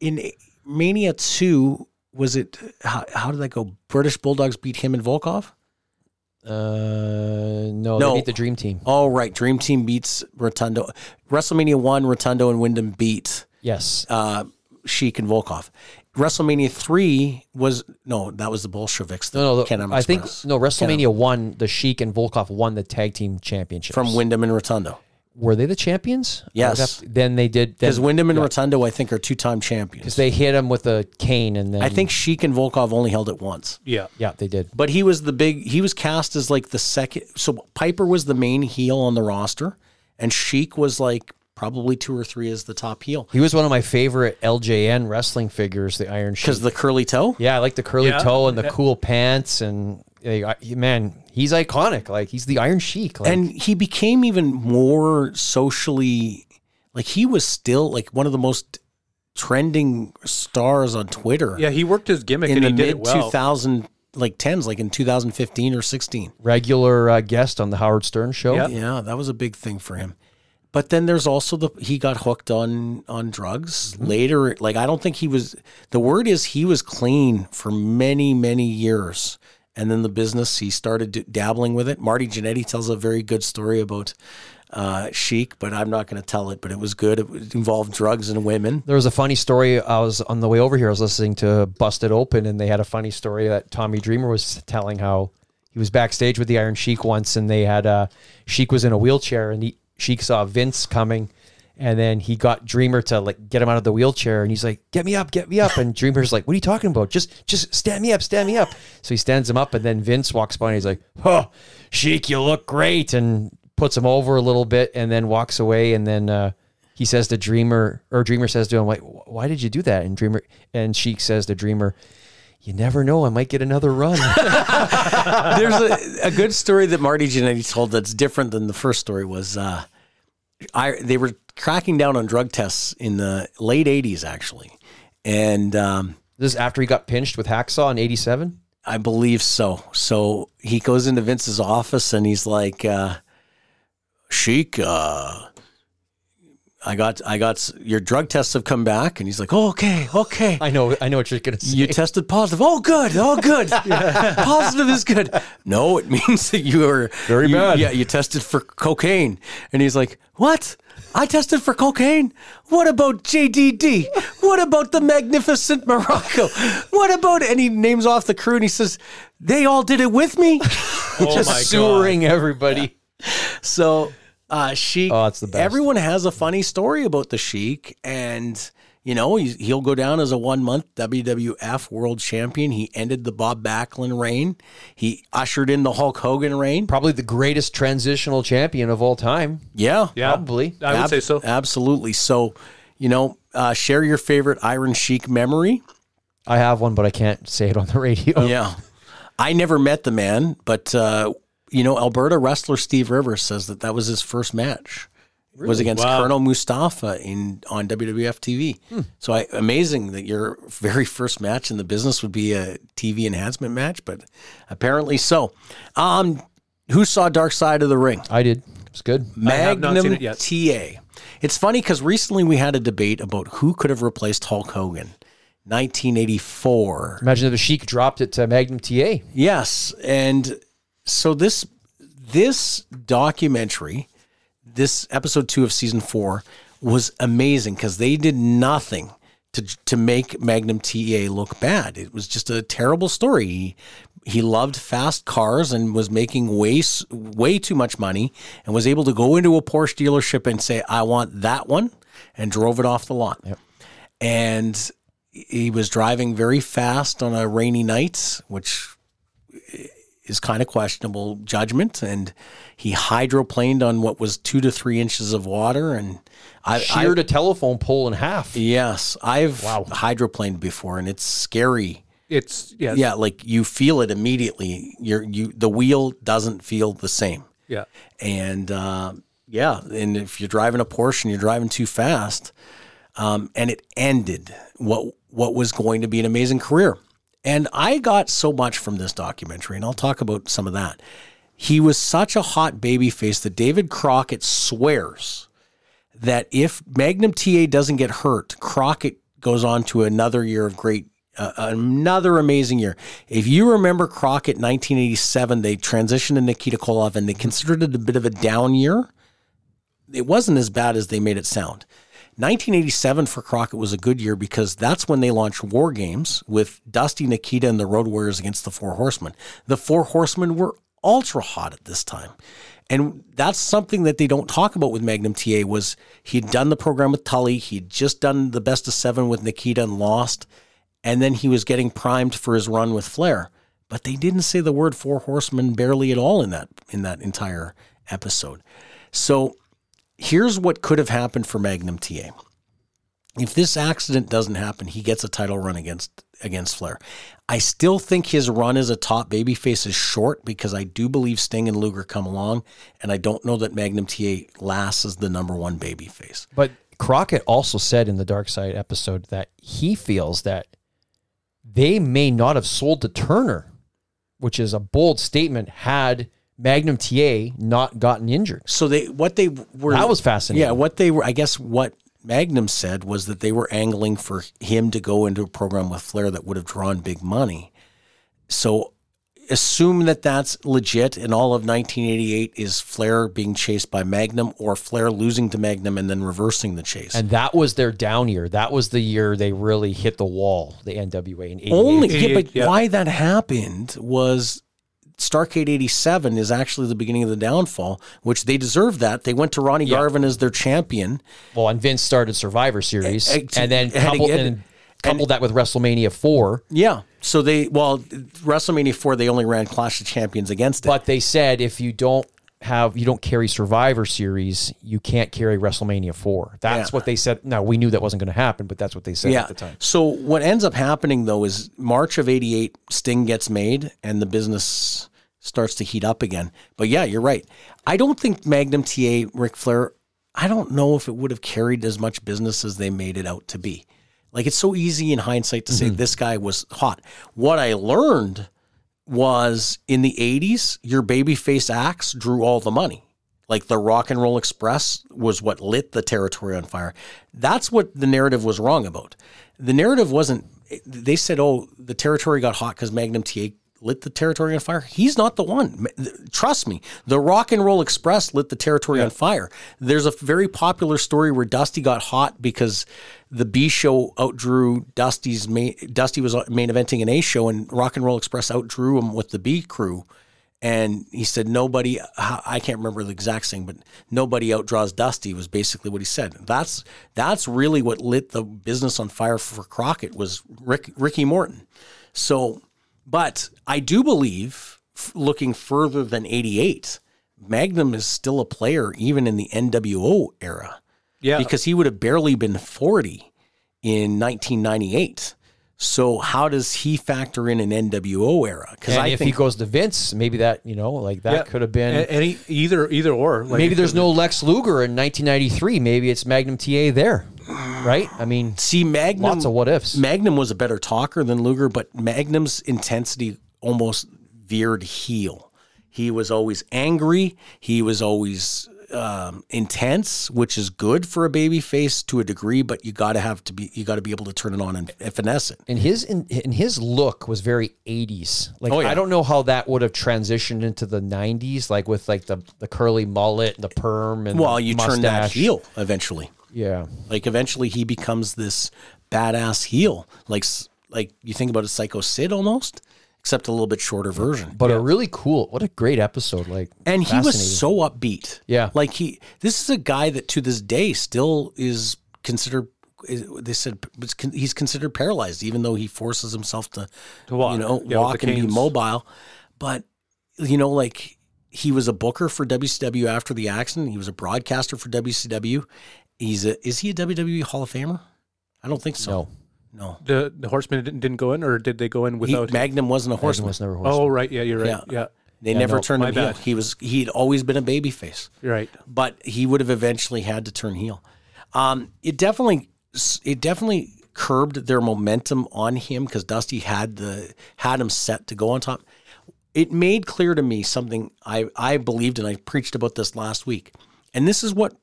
in Mania two, was it? How, how did that go? British Bulldogs beat him and Volkov. Uh, no, No. they beat the Dream Team. Oh right, Dream Team beats Rotundo. WrestleMania one, Rotundo and Windham beat Yes. uh, Sheik and Volkov. WrestleMania three was no, that was the Bolsheviks. The no, no. Can-Am I think no. WrestleMania one, the Sheik and Volkov won the tag team championships. from Windham and Rotundo. Were they the champions? Yes. I would have to- then they did Because then Windham and Rotundo, I think, are two-time champions. Because they hit him with a cane and then I think Sheik and Volkov only held it once. Yeah. yeah they did. But he was the big. He was cast as like the second. So Piper was the main heel on the roster, and Sheik was like probably two or three as the top heel He was one of my favorite LJN wrestling figures, the Iron Sheik. because the curly toe. Yeah, I like the curly Yeah. toe and the cool pants, and uh, man, he's iconic. Like he's the Iron Sheik. Like, and he became even more socially like he was still like one of the most trending stars on Twitter Yeah, he worked his gimmick in and the he did mid it well. 2000 like 10s like in 2015 or 16 regular uh, guest on the Howard Stern show. Yep. yeah that was a big thing for him but then there's also the he got hooked on on drugs later like I don't think he was the word is he was clean for many many years and then the business he started dabbling with it Marty Jannetty tells a very good story about uh, Sheik, but I'm not going to tell it. But it was good. It involved drugs and women. There was a funny story. I was on the way over here. I was listening to Busted Open, and they had a funny story that Tommy Dreamer was telling how he was backstage with the Iron Sheik once, and they had uh, Sheik was in a wheelchair, and he, Sheik saw Vince coming, and then he got Dreamer to like get him out of the wheelchair, and he's like, "Get me up, get me up," and Dreamer's like, "What are you talking about? Just, just stand me up, stand me up." So he stands him up, and then Vince walks by, and he's like, "Oh, Sheik, you look great," and puts him over a little bit, and then walks away, and then. uh he says to Dreamer, or Dreamer says to him, like, why did you do that? And Dreamer, and Sheik says to Dreamer, you never know, I might get another run. There's a, a good story that Marty Jannetty told that's different than the first story. Was uh, I they were cracking down on drug tests in the late '80s actually, and um, this is after he got pinched with Hacksaw in 87. I believe so. So he goes into Vince's office and he's like, uh, "Sheik, uh, I got, I got your drug tests have come back," and he's like, oh, "Okay, okay." I know, I know what you're going to say. You tested positive. Oh, good. Oh, good. Positive is good. No, it means that you are Very you- bad. Yeah, you tested for cocaine. And he's like, What? I tested for cocaine? What about JYD? What about the magnificent Muraco? What about, and he names off the crew and he says, They all did it with me. Oh just my god. everybody. So, uh, Sheik. Oh, it's the best. Everyone has a funny story about the Sheik, and you know he's, he'll go down as a one-month WWF World Champion. He ended the Bob Backlund reign. He ushered in the Hulk Hogan reign. Probably the greatest transitional champion of all time. Yeah, Yeah, Probably. I would Ab- say so. Absolutely. So, you know, uh, share your favorite Iron Sheik memory. I have one, but I can't say it on the radio. Yeah, I never met the man, but uh, you know, Alberta wrestler Steve Rivers says that that was his first match was against Wow. Colonel Mustafa in on WWF TV. Hmm. So I, amazing that your very first match in the business would be a TV enhancement match, but apparently so. Um, who saw Dark Side of the Ring? I did. It was good. I have not Magnum it. TA. It's funny because recently we had a debate about who could have replaced Hulk Hogan. 1984. Imagine if the Sheik dropped it to Magnum TA. Yes, and so this this documentary, this episode two of season four, was amazing because they did nothing to to make Magnum TA look bad. It was just a terrible story. He, he loved fast cars and was making way way too much money, and was able to go into a Porsche dealership and say, "I want that one," and drove it off the lot. And he was driving very fast on a rainy night, which is kind of questionable judgment. And he hydroplaned on what was two to three inches of water. And I, I Sheared a telephone pole in half. yes, I've hydroplaned before, and it's scary. It's yes. Yeah, like you feel it immediately. You're you the wheel doesn't feel the same. Yeah. And uh, yeah, and if you're driving a Porsche and you're driving too fast, um, and it ended what what was going to be an amazing career. And I got so much from this documentary, and I'll talk about some of that. He was such a hot baby face that David Crockett swears that if Magnum TA doesn't get hurt, Crockett goes on to another year of great, uh, another amazing year. If you remember Crockett 1987, they transitioned to Nikita Koloff and they considered it a bit of a down year. It wasn't as bad as they made it sound. 1987 for Crockett was a good year because that's when they launched War Games with Dusty, Nikita, and the Road Warriors against the Four Horsemen. The Four Horsemen were ultra hot at this time. And that's something that they don't talk about with Magnum TA was he'd done the program with Tully, he'd just done the best of seven with Nikita and lost, and then he was getting primed for his run with Flair. But they didn't say the word Four Horsemen barely at all in that in that entire episode. So here's what could have happened for Magnum TA. If this accident doesn't happen, he gets a title run against against Flair. I still think his run as a top babyface is short because I do believe Sting and Luger come along, and I don't know that Magnum TA lasts as the number one babyface. But Crockett also said in the Dark Side episode that he feels that they may not have sold to Turner, which is a bold statement, had Magnum TA not gotten injured. So they what they were That was fascinating. Yeah, what they were I guess what Magnum said was that they were angling for him to go into a program with Flair that would have drawn big money. So assume that that's legit and all of 1988 is Flair being chased by Magnum or Flair losing to Magnum and then reversing the chase. And that was their down year. That was the year they really hit the wall, the NWA in 88. Only yeah, but yeah. why that happened was Starcade 87 is actually the beginning of the downfall, which they deserve that. They went to Ronnie Yeah. Garvin as their champion. Well, and Vince started Survivor Series, eh, and then coupled, and coupled that with WrestleMania 4. Yeah. So they well WrestleMania 4 they only ran Clash of Champions against it. But they said if you don't have you don't carry Survivor Series, you can't carry WrestleMania 4. That's Yeah. what they said. Now we knew that wasn't going to happen, but that's what they said yeah. at the time. So what ends up happening though is March of 88 Sting gets made and the business starts to heat up again. But yeah, you're right. I don't think Magnum TA Ric Flair I don't know if it would have carried as much business as they made it out to be. Like it's so easy in hindsight to say mm-hmm. this guy was hot. What I learned was in the 80s, your babyface acts drew all the money. Like the Rock and Roll Express was what lit the territory on fire. That's what the narrative was wrong about. The narrative wasn't, they said, oh, the territory got hot because Magnum TA lit the territory on fire. He's not the one. Trust me. The Rock and Roll Express lit the territory on fire. There's a very popular story where Dusty got hot because the B show outdrew Dusty's main, Dusty was uh, main eventing an A show and Rock and Roll Express outdrew him with the B crew. And he said, nobody, uh, I can't remember the exact thing, but nobody outdraws Dusty was basically what he said. That's, that's really what lit the business on fire for Crockett was Rick, Ricky Morton. So, but I do believe, looking further than 88, Magnum is still a player even in the NWO era Yeah. because he would have barely been 40 in 1998. So how does he factor in an NWO era? Because I if think he goes to Vince, maybe that you know, like that Yeah. could have been. Any either either or. Like maybe there's no Lex Luger in 1993. Maybe it's Magnum TA there, right? I mean, see Magnum. lots of what ifs. Magnum was a better talker than Luger, but Magnum's intensity almost veered heel. He was always angry. He was always um, intense, which is good for a baby face to a degree. But you got to have to be you got to be able to turn it on and, and finesse it. and his in, in his look was very 80s like Oh, yeah. i don't know how that would have transitioned into the 90s like with like the the curly mullet and the perm and Well, the you turn that heel eventually. yeah Like eventually, he becomes this badass heel. Like like you think about a Psycho Sid almost, except a little bit shorter version. but a really cool what a great episode like and he was so upbeat. Yeah. like he. This is a guy that to this day still is considered. They said he's considered paralyzed, even though he forces himself to, walk. you know, Yeah, walk and be mobile. But you know, like he was a booker for WCW after the accident. He was a broadcaster for WCW. He's a is he a WWE Hall of Famer? I don't think so. no No. the the horseman didn't, didn't go in, or did they go in without? him? Magnum wasn't a Horseman horseman. was never horseman. Oh right, yeah, you're right. Yeah. Yeah, They never no, turned my him heel. bad. He was he'd always been a babyface. you're right. but he would have eventually had to turn heel. Um, it definitely, it definitely curbed their momentum on him because Dusty had the had him set to go on top. It made clear to me something I I believed and I preached about this last week, and this is what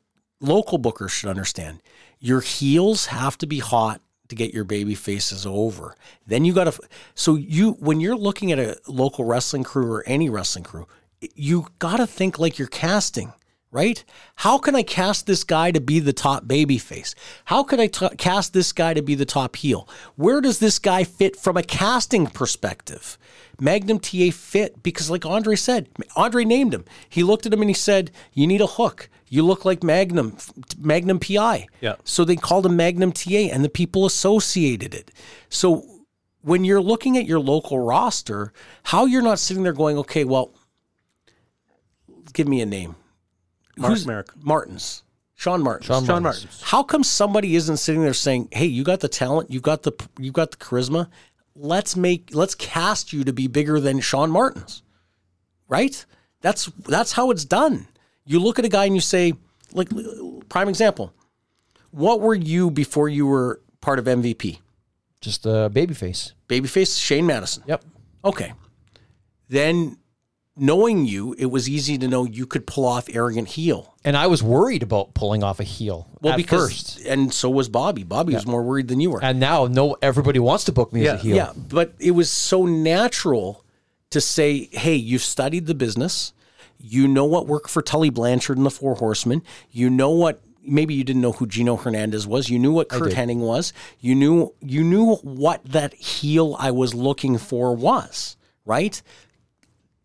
local bookers should understand: your heels have to be hot to get your baby faces over. Then you got to. So you when you're looking at a local wrestling crew or any wrestling crew, you got to think like you're casting right? How can I cast this guy to be the top baby face? How can I t- cast this guy to be the top heel? Where does this guy fit from a casting perspective? Magnum TA fit because, like Andre said, Andre named him. He looked at him and he said, "You need a hook. You look like Magnum, Magnum PI." Yeah. So they called him Magnum TA, and the people associated it. So when you're looking at your local roster, how you're not sitting there going, "Okay, well." Give me a name. Mark Who's- Merrick. Martins. Sean Martins. Sean Sean Martins. Martins. How come somebody isn't sitting there saying, "Hey, you got the talent, you got the you got the charisma. Let's make let's cast you to be bigger than Sean Martins." Right? That's that's how it's done. You look at a guy and you say, like prime example. What were you before you were part of MVP? just a baby face Babyface Shane Madison. yep Okay. Then knowing you, it was easy to know you could pull off arrogant heel. and i was worried about pulling off a heel Well, at because first and so was Bobby. Bobby was more worried than you were. and now no everybody wants to book me Yeah, as a heel Yeah, but it was so natural to say, "Hey, you've studied the business. You know what worked for Tully Blanchard and the Four Horsemen. You know what." Maybe you didn't know who Gino Hernandez was. You knew what Curt Hennig was. You knew you knew what that heel I was looking for was, right?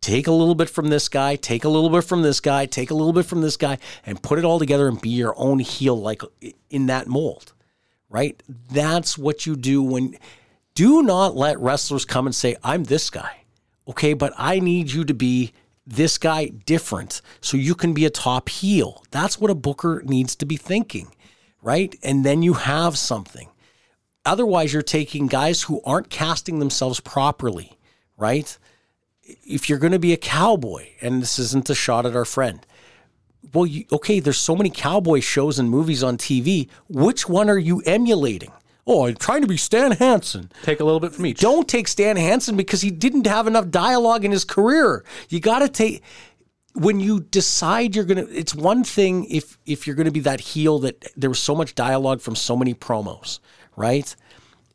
Take a little bit from this guy, take a little bit from this guy, take a little bit from this guy, and put it all together and be your own heel, like in that mold, right? That's what you do when. Do not let wrestlers come and say, I'm this guy. Okay, but I need you to be this guy different so you can be a top heel. That's what a booker needs to be thinking, right? And then you have something. Otherwise, you're taking guys who aren't casting themselves properly, right? If you're going to be a cowboy, and this isn't a shot at our friend, well, you, okay, there's so many cowboy shows and movies on TV. Which one are you emulating? Oh, I'm trying to be Stan Hansen. Take a little bit from each. Don't take Stan Hansen because he didn't have enough dialogue in his career. You got to take when you decide you're gonna. It's one thing if if you're gonna be that heel that there was so much dialogue from so many promos, right?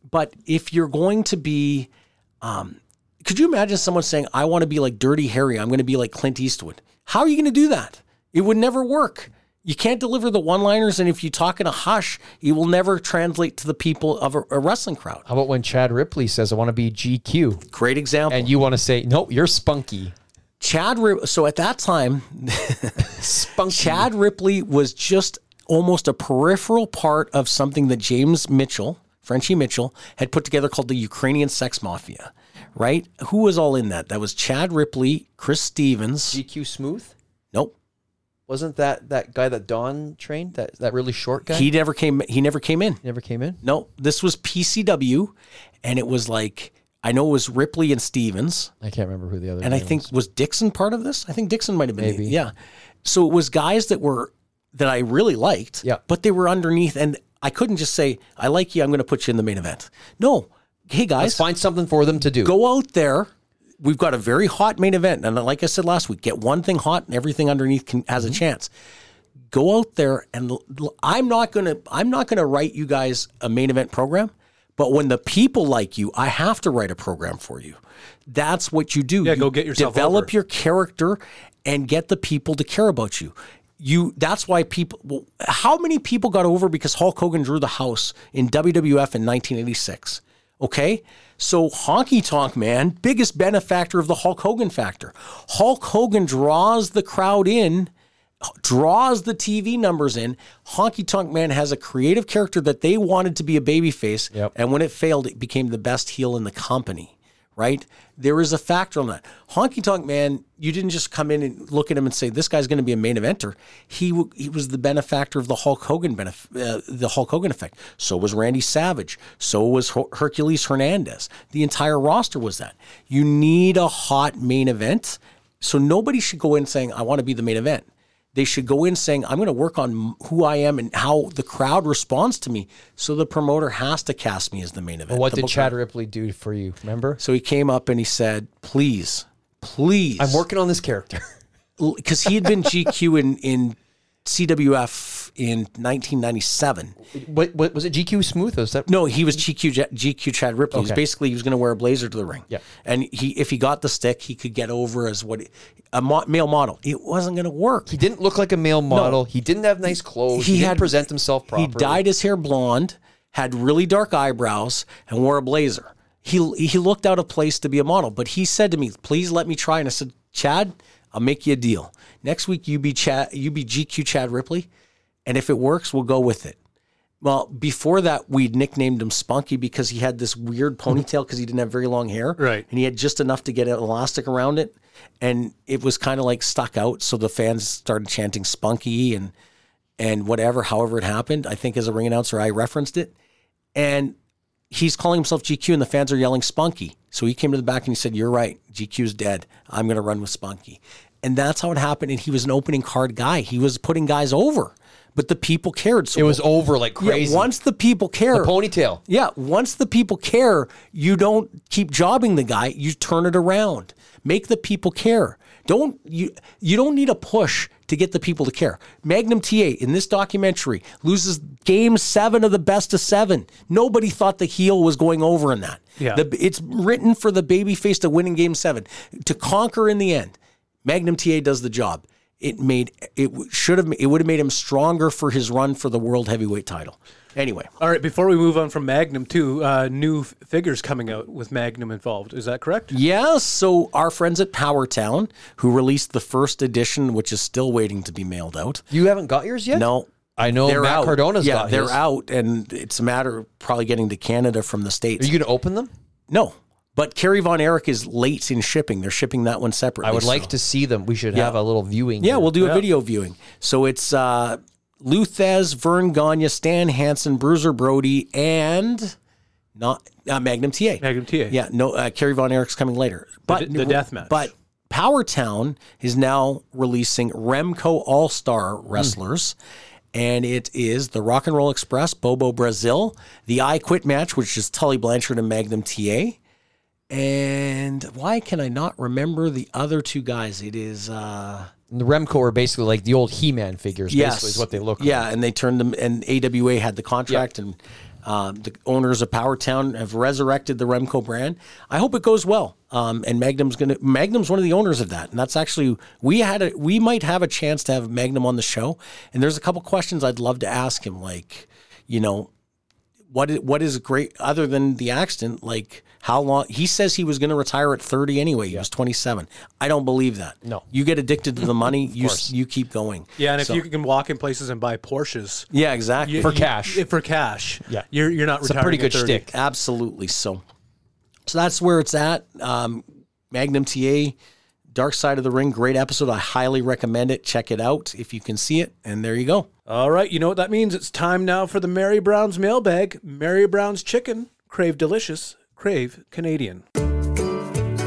But if you're going to be, um, could you imagine someone saying, "I want to be like Dirty Harry. I'm going to be like Clint Eastwood." How are you going to do that? It would never work. You can't deliver the one-liners, and if you talk in a hush, it will never translate to the people of a, a wrestling crowd. how about when chad ripley says i want to be gq Great example. and you want to say no you're spunky Chad Rip- so at that time, spunky Chad Ripley was just almost a peripheral part of something that James Mitchell, Frenchie Mitchell, had put together called the Ukrainian Sex Mafia. Right? Who was all in that? That was Chad Ripley, Chris Stevens. gq smooth. Wasn't that that guy that Don trained? That that really short guy? He never came. He never came in. never came in. No, this was PCW, and it was like I know it was Ripley and Stevens, I can't remember who the other. and I think was. was Dixon part of this. I think Dixon might have been. Maybe. yeah. So it was guys that were that I really liked. Yeah. But they were underneath, and I couldn't just say I like you. I'm going to put you in the main event. No. Hey guys, Let's find something for them to do. go out there. We've got a very hot main event, and like I said last week, get one thing hot, and everything underneath can, has Mm-hmm. a chance. Go out there, and I'm not gonna I'm not gonna write you guys a main event program, but when the people like you, I have to write a program for you. That's what you do. Yeah, You go get yourself develop over. your character and get the people to care about you. You that's why people well, how many people got over because Hulk Hogan drew the house in WWF in 1986. Okay? So Honky Tonk Man, biggest benefactor of the Hulk Hogan factor. Hulk Hogan draws the crowd in, draws the TV numbers in. Honky Tonk Man has a creative character that they wanted to be a babyface, Yep. and when it failed, it became the best heel in the company. Right? There is a factor on that. Honky Tonk Man, you didn't just come in and look at him and say this guy's going to be a main eventer. He w- he was the benefactor of the Hulk Hogan benef- uh, the Hulk Hogan effect. So was Randy Savage. So was Her- Hercules Hernandez. The entire roster was that. You need a hot main event. So nobody should go in saying I want to be the main event. They should go in saying, I'm going to work on who I am and how the crowd responds to me. So the promoter has to cast me as the main event. what The did Chad Ripley do for you? Remember? So he came up and he said, please, please. I'm working on this character. Because he had been GQ in, in CWF in 1997. what, what was it? GQ Smooth? Was that? No, he was GQ GQ Chad Ripley. He was basically he was going to wear a blazer to the ring. Yeah. and he if he got the stick, he could get over as what a mo- male model. It wasn't going to work. He didn't look like a male model. He didn't have nice clothes. He, didn't present himself properly. He dyed his hair blonde, had really dark eyebrows, and wore a blazer. He he looked out of place to be a model, but he said to me, "Please let me try." And I said, "Chad, I'll make you a deal. Next week you be Chad, you be GQ Chad Ripley, and if it works, we'll go with it." Well, before that, we nicknamed him Spunky because he had this weird ponytail because he didn't have very long hair. Right. And he had just enough to get an elastic around it. And it was kind of like stuck out. So the fans started chanting Spunky and and whatever, however it happened. I think as a ring announcer, I referenced it. And he's calling himself GQ and the fans are yelling Spunky. So he came to the back and he said, You're right. GQ's dead. I'm going to run with Spunky. And that's how it happened. And he was an opening card guy. He was putting guys over, but the people cared. So It was over like yeah, crazy. once the people care, Ponytail. yeah, once the people care, you don't keep jobbing the guy. You turn it around. Make the people care. Don't you? You don't need a push to get the people to care. Magnum TA in this documentary loses Game Seven of the best of seven. Nobody thought the heel was going over in that. Yeah. The, it's written for the babyface to win in Game Seven to conquer in the end. Magnum TA does the job. It made it should have it would have made him stronger for his run for the world heavyweight title. Anyway, All right, before we move on from Magnum too, uh, new f- figures coming out with Magnum involved. Is that correct? Yes. So our friends at Powertown, who released the first edition, which is still waiting to be mailed out. You haven't got yours yet? No. I know they're Matt out. Cardona's yeah, got they're his. out, and it's a matter of probably getting to Canada from the states. Are you going to open them? no, but Kerry Von Erich is late in shipping. They're shipping that one separately. I would like so- to see them. We should have a little viewing. Yeah, here. we'll do a video viewing. So it's uh, Luthez, Verne Gagne, Stan Hansen, Bruiser Brody, and not uh, Magnum TA. Magnum TA. Yeah, no, uh, Kerry Von Erich's coming later. But the death match. But Powertown is now releasing Remco All Star wrestlers. And it is the Rock and Roll Express, Bobo Brazil, the I Quit match, which is Tully Blanchard and Magnum TA. And why can I not remember the other two guys? It is uh The Remco are basically like the old He-Man figures. Basically, is what they look. Like. Yeah, like. and they turned them, and AWA had the contract, and um, the owners of Powertown have resurrected the Remco brand. I hope it goes well. Um, and Magnum's gonna Magnum's one of the owners of that, and that's actually we had a we might have a chance to have Magnum on the show. And there's a couple questions I'd love to ask him, like, you know, what is, what is great other than the accident? Like how long? He says he was going to retire at 30 anyway. He was 27. I don't believe that. No. you get addicted to the money. you s- you keep going. Yeah, and if you can walk in places and buy Porsches yeah, exactly. you- For you- cash. if- for cash, Yeah. you're you're not it's a pretty good 30. shtick. Absolutely. So, so that's where it's at. Um, Magnum TA, Dark Side of the Ring, great episode. I highly recommend it. Check it out if you can see it. And there you go. All right, you know what that means? It's time now for the Mary Brown's mailbag. Mary Brown's chicken, crave delicious, crave Canadian.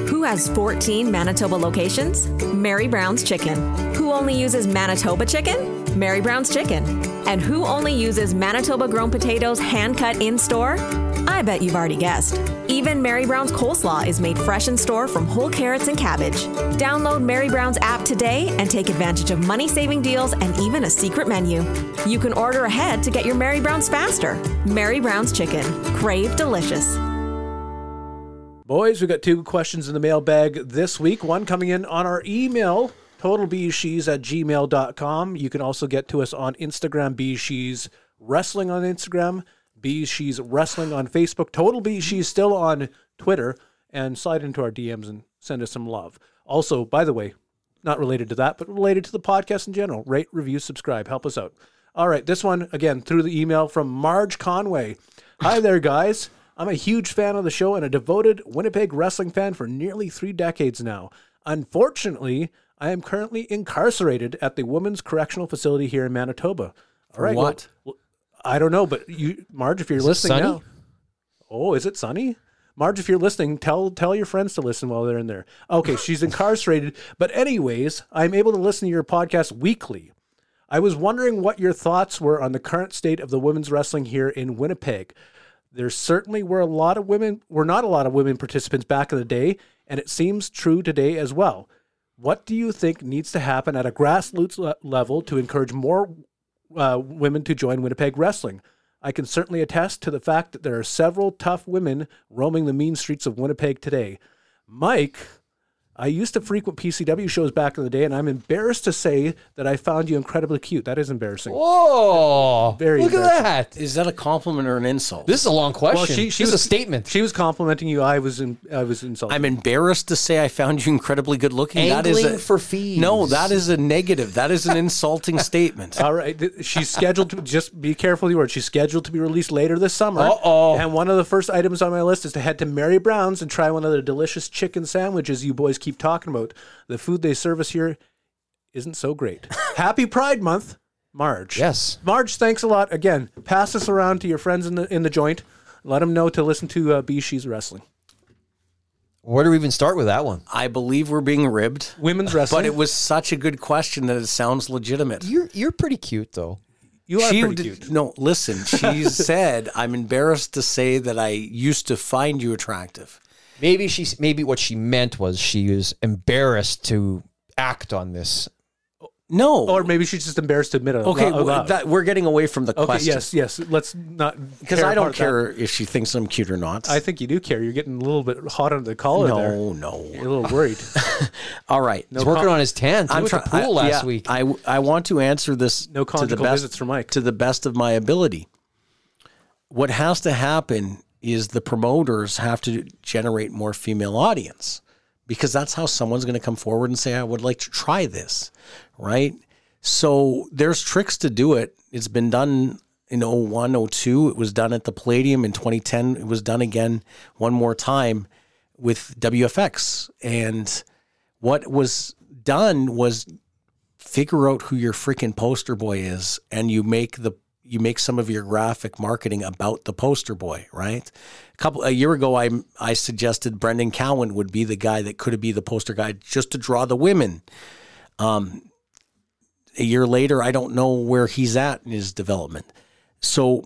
Who has 14 Manitoba locations? Mary Brown's Chicken. Who only uses Manitoba chicken? Mary Brown's Chicken. And who only uses Manitoba grown potatoes hand cut in store? I bet you've already guessed. Even Mary Brown's coleslaw is made fresh in store from whole carrots and cabbage. Download Mary Brown's app today and take advantage of money saving deals and even a secret menu. You can order ahead to get your Mary Brown's faster. Mary Brown's Chicken. Crave delicious. Boys, we got two questions in the mailbag this week. One coming in on our email, totalbeezsheez at gmail.com. You can also get to us on Instagram, beezsheez wrestling on Instagram, beezsheez wrestling on Facebook, total beezsheez still on Twitter, and slide into our DMs and send us some love. Also, by the way, not related to that, but related to the podcast in general, rate, review, subscribe, help us out. All right, this one again through the email from Marge Conway. Hi there, guys. I'm a huge fan of the show and a devoted Winnipeg wrestling fan for nearly three decades now. Unfortunately, I am currently incarcerated at the Women's Correctional Facility here in Manitoba. All right, what? well, I don't know, but you, Marge, if you're it listening now, oh, is it sunny? Marge, if you're listening, tell tell your friends to listen while they're in there. Okay, she's incarcerated, but anyways, I'm able to listen to your podcast weekly. I was wondering what your thoughts were on the current state of the women's wrestling here in Winnipeg. There certainly were a lot of women, were not a lot of women participants back in the day, and it seems true today as well. What do you think needs to happen at a grassroots le- level to encourage more uh, women to join Winnipeg wrestling? I can certainly attest to the fact that there are several tough women roaming the mean streets of Winnipeg today. Mike, I used to frequent PCW shows back in the day, and I'm embarrassed to say that I found you incredibly cute. That is embarrassing. Whoa! Very Look at that. Is that a compliment or an insult? This is a long question. Well, she, she this was a statement. She was complimenting you. I was in, I was insulted. I'm embarrassed to say I found you incredibly good looking. that is Angling a, for fees. No, that is a negative. That is an insulting statement. All right, she's scheduled to just be careful with your words. She's scheduled to be released later this summer. Uh-oh. And one of the first items on my list is to head to Mary Brown's and try one of the delicious chicken sandwiches you boys keep talking about. The food they serve us here isn't so great. Happy Pride Month, Marge. Yes. Marge, thanks a lot. Again, pass this around to your friends in the in the joint. Let them know to listen to uh, BeezSheez Wrestling. Where do we even start with that one? I believe we're being ribbed, Women's wrestling. but it was such a good question that it sounds legitimate. You're you're pretty cute though. you are she pretty did- cute. No, listen. She said, "I'm embarrassed to say that I used to find you attractive." Maybe she's maybe what she meant was she was embarrassed to act on this. No. Or maybe she's just embarrassed to admit it. okay, out w- that, we're getting away from the Okay, question. yes, yes. Let's not Because I don't apart that. care if she thinks I'm cute or not. I think you do care. You're getting a little bit hot under the collar there. no, no. You're a little worried. All right. He's working on his tan. He I'm went to try- pool I- last yeah, week. I, I want to answer this No to the best visits for Mike. to the best of my ability. What has to happen is the promoters have to generate more female audience because that's how someone's going to come forward and say I would like to try this, right? So there's tricks to do it. It's been done in 01, 02. It was done at the Palladium in 2010. It was done again one more time with WFX. And what was done was figure out who your freaking poster boy is and you make the you make some of your graphic marketing about the poster boy, right? A couple a year ago I I suggested Brendan Cowan would be the guy that could be the poster guy just to draw the women. Um a year later I don't know where he's at in his development. So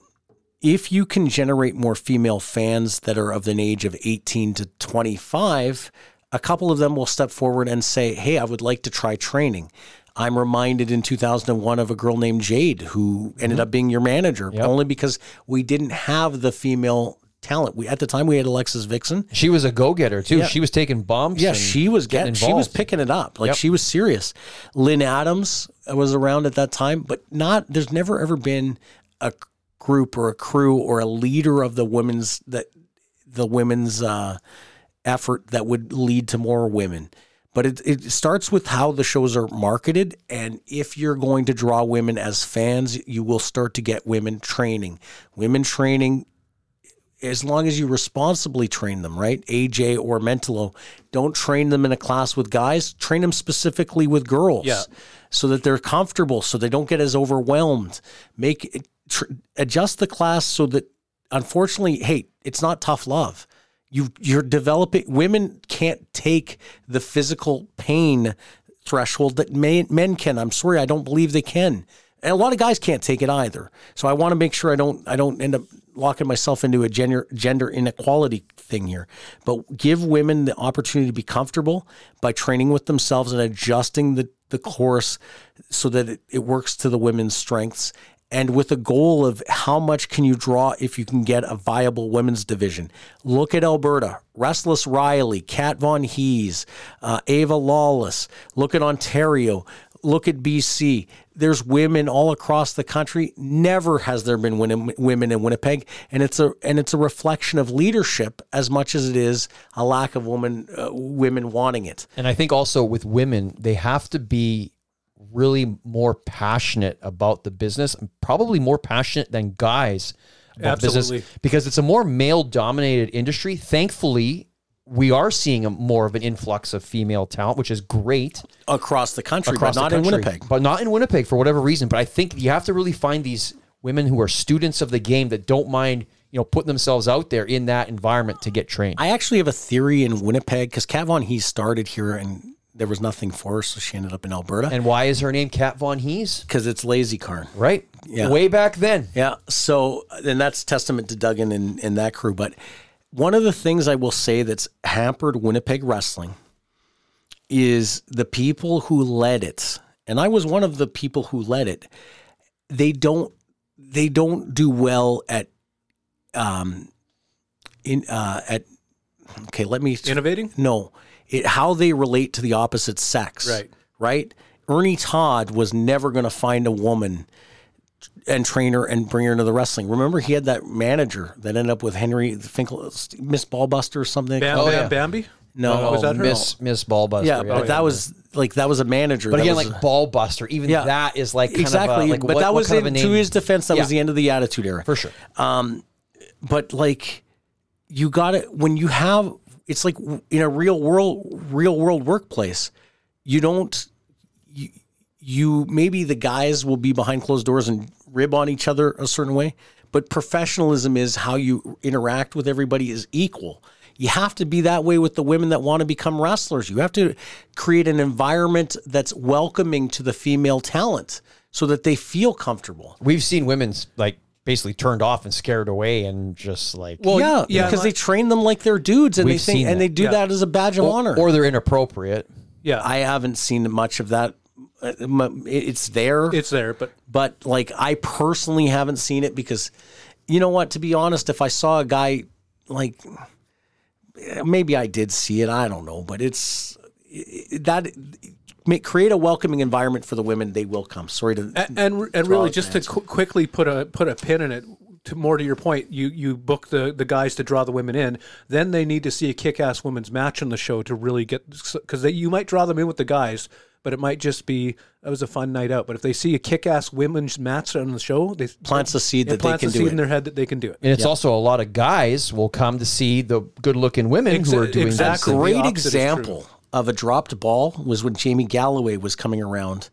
if you can generate more female fans that are of an age of 18 to 25, a couple of them will step forward and say, Hey, I would like to try training. I'm reminded in 2001 of a girl named Jade who ended up being your manager only because we didn't have the female talent. We at the time we had Alexis Vixen. she was a go getter too. Yeah. She was taking bumps. Yeah, she was getting, she was picking it up. Like Yep. she was serious. Lynn Adams was around at that time, but not there's never ever been a group or a crew or a leader of the women's that the women's uh, effort that would lead to more women. But it, it starts with how the shows are marketed. And if you're going to draw women as fans, you will start to get women training. Women training as long as you responsibly train them, right? AJ or Mentolo, don't train them in a class with guys. Train them specifically with girls, Yeah. so that they're comfortable, so they don't get as overwhelmed. Make tr- adjust the class so that, unfortunately, hey, it's not tough love. You you're developing. Women can't take the physical pain threshold that men, men can. I'm sorry, I don't believe they can. And a lot of guys can't take it either. So I want to make sure I don't I don't end up locking myself into a gender gender inequality thing here. But give women the opportunity to be comfortable by training with themselves and adjusting the the course so that it, it works to the women's strengths and with a goal of how much can you draw if you can get a viable women's division. Look at Alberta, Restless Riley, Kat Von Hees, uh, Ava Lawless. Look at Ontario. Look at BC. There's women all across the country. Never has there been women in Winnipeg, and it's a and it's a reflection of leadership as much as it is a lack of women uh, women wanting it. And I think also with women, they have to be really more passionate about the business and probably more passionate than guys about Absolutely. business because it's a more male dominated industry. Thankfully, we are seeing a more of an influx of female talent, which is great across the country, across but not the in. Winnipeg. But not in Winnipeg for whatever reason. But I think you have to really find these women who are students of the game that don't mind, you know, putting themselves out there in that environment to get trained. I actually have a theory in Winnipeg because Kat he started here and there was nothing for her, so she ended up in Alberta and why is her name Kat Von Heez? because it's lazy car. Right? Yeah. Way back then. Yeah. So, and that's testament to Duggan and, and that crew. But one of the things I will say that's hampered Winnipeg wrestling is the people who led it. And I was one of the people who led it. They don't, they don't do well at, um, in, uh, at, okay, let me, Innovating? no, it, how they relate to the opposite sex. Right. Right. Ernie Todd was never going to find a woman and train her and bring her into the wrestling. Remember, he had that manager that ended up with Henry Finkel, Miss Ballbuster or something. Bam, Oh, Bam, yeah. Bambi? no, oh, was that her? Miss Miss Ballbuster. yeah, but oh, that was like that was a manager. But again, was like a- Ballbuster, even Yeah. that is like kind exactly. Of a, like but what, that what was kind in, of to his defense. That was the end of the Attitude Era. for sure. Um, but like you got it when you have it's like in a real world real world workplace you don't you, you maybe the guys will be behind closed doors and rib on each other a certain way but professionalism is how you interact with everybody is equal. You have to be that way with the women that want to become wrestlers. You have to create an environment that's welcoming to the female talent so that they feel comfortable. We've seen women's like basically turned off and scared away and just like Well, yeah, yeah, because they train them like they're dudes, and We've they think, seen and that. they do Yeah. that as a badge of honor. or they're inappropriate. Yeah. I haven't seen much of that. Uh, m- It's there, it's there, but but like I personally haven't seen it because, you know what? To be honest, if I saw a guy like, maybe I did see it. I don't know, but it's that. Make, create a welcoming environment for the women; they will come. Sorry to and and, and really just to qu- quickly put a put a pin in it to more to your point you you book the the guys to draw the women in then they need to see a kick-ass women's match on the show to really get because you might draw them in with the guys but it might just be that was a fun night out but if they see a kick-ass women's match on the show they Plants the seed that they plants can a do seed it. in their head that they can do it And it's also a lot of guys will come to see the good looking women who are doing exactly. this. Great opposite is true. example of a dropped ball was when Jamie Galloway was coming around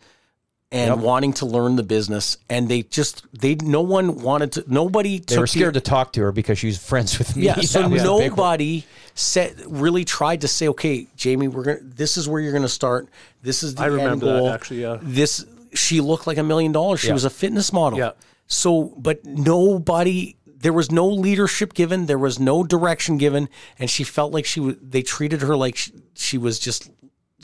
and wanting to learn the business, and they just they no one wanted to. Nobody They took were scared the, to talk to her because she was friends with me. Yeah, so That was a nobody said really tried to say, okay, Jamie, we're gonna. This is where you're gonna start. This is the I end remember that, actually, yeah. This she looked like a million dollars. She Yeah. was a fitness model. Yeah. So, but nobody. There was no leadership given. There was no direction given, and she felt like she was. They treated her like she, she was just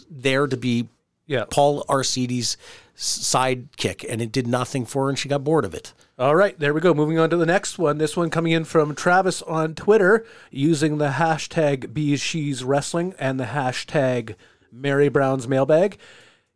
there to be yeah Paul Arcides' sidekick, and it did nothing for her, and she got bored of it. All right, there we go. Moving on to the next one. This one coming in from Travis on Twitter using the hashtag Bees Wrestling and the hashtag Mary Brown's Mailbag.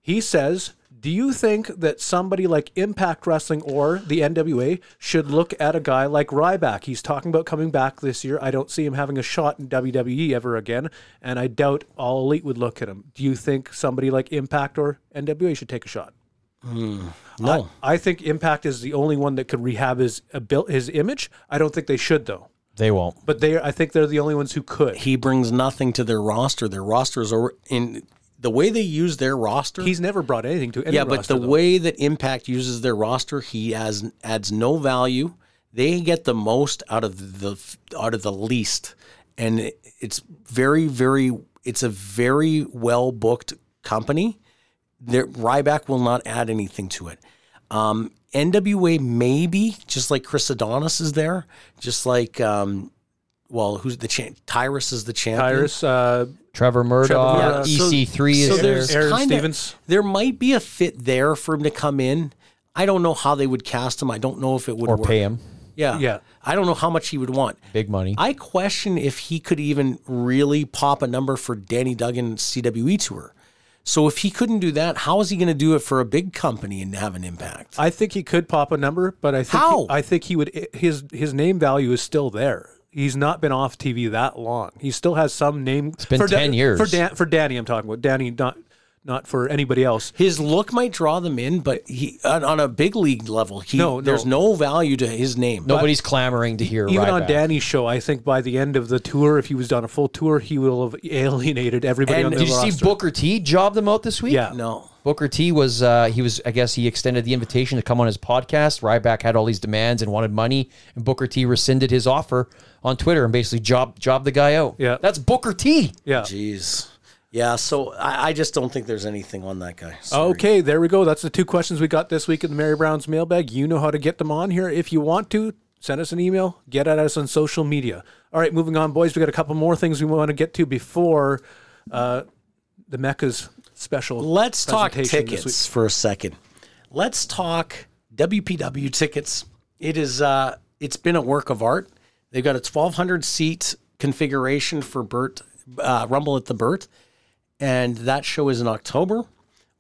He says, Do you think that somebody like Impact Wrestling or the NWA should look at a guy like Ryback? He's talking about coming back this year. I don't see him having a shot in WWE ever again, and I doubt All Elite would look at him. Do you think somebody like Impact or NWA should take a shot? Hmm. No, oh. I think Impact is the only one that could rehab his abil- his image. I don't think they should though. They won't. but they I think they're the only ones who could. He brings nothing to their roster. Their roster is in the way they use their roster. He's never brought anything to any yeah, but the though. way that Impact uses their roster, he has adds no value. They get the most out of the out of the least, and it, it's very, very. It's a very well booked company. There, Ryback will not add anything to it. Um, NWA maybe just like Chris Adonis is there, just like um, well, who's the champ? Tyrus is the champion. Tyrus, uh, Trevor Murdoch, Murdoch. So- EC3 is so there. there's Aaron kinda- Stevens. There might be a fit there for him to come in. I don't know how they would cast him. I don't know if it would or work. pay him Yeah, Yeah. I don't know how much he would want. big money. I question if he could even really pop a number for Danny Duggan CWE tour. So if he couldn't do that, how is he going to do it for a big company and have an impact? I think he could pop a number, but I think How? He, I think he would. His his name value is still there. He's not been off TV that long. He still has some name. It's been for 10 years. for Dan, for Danny. I'm talking about Danny, not not for anybody else. His look might draw them in, but he on, on a big league level, he No, no. there's no value to his name. Nobody's clamoring to hear Even on Danny's show, I think by the end of the tour, if he was done a full tour, he will have alienated everybody And on the Did you roster. see Booker T job them out this week? Yeah, no. Booker T was uh, he was I guess he extended the invitation to come on his podcast. Ryback had all these demands and wanted money, and Booker T rescinded his offer on Twitter and basically job job the guy out. Yeah. that's Booker T. yeah. Jeez. Yeah, so I, I just don't think there's anything on that guy. Sorry. Okay, there we go. That's the two questions we got this week in the Mary Brown's mailbag. You know how to get them on here. If you want to, send us an email, get at us on social media. All right, moving on, boys. We got a couple more things we want to get to before uh, the Mecca's special. Let's talk presentation this tickets for a second. Let's talk WPW tickets. It is uh it's been a work of art. They've got a 1200 seat configuration for Burt uh, Rumble at the Burt and that show is in October.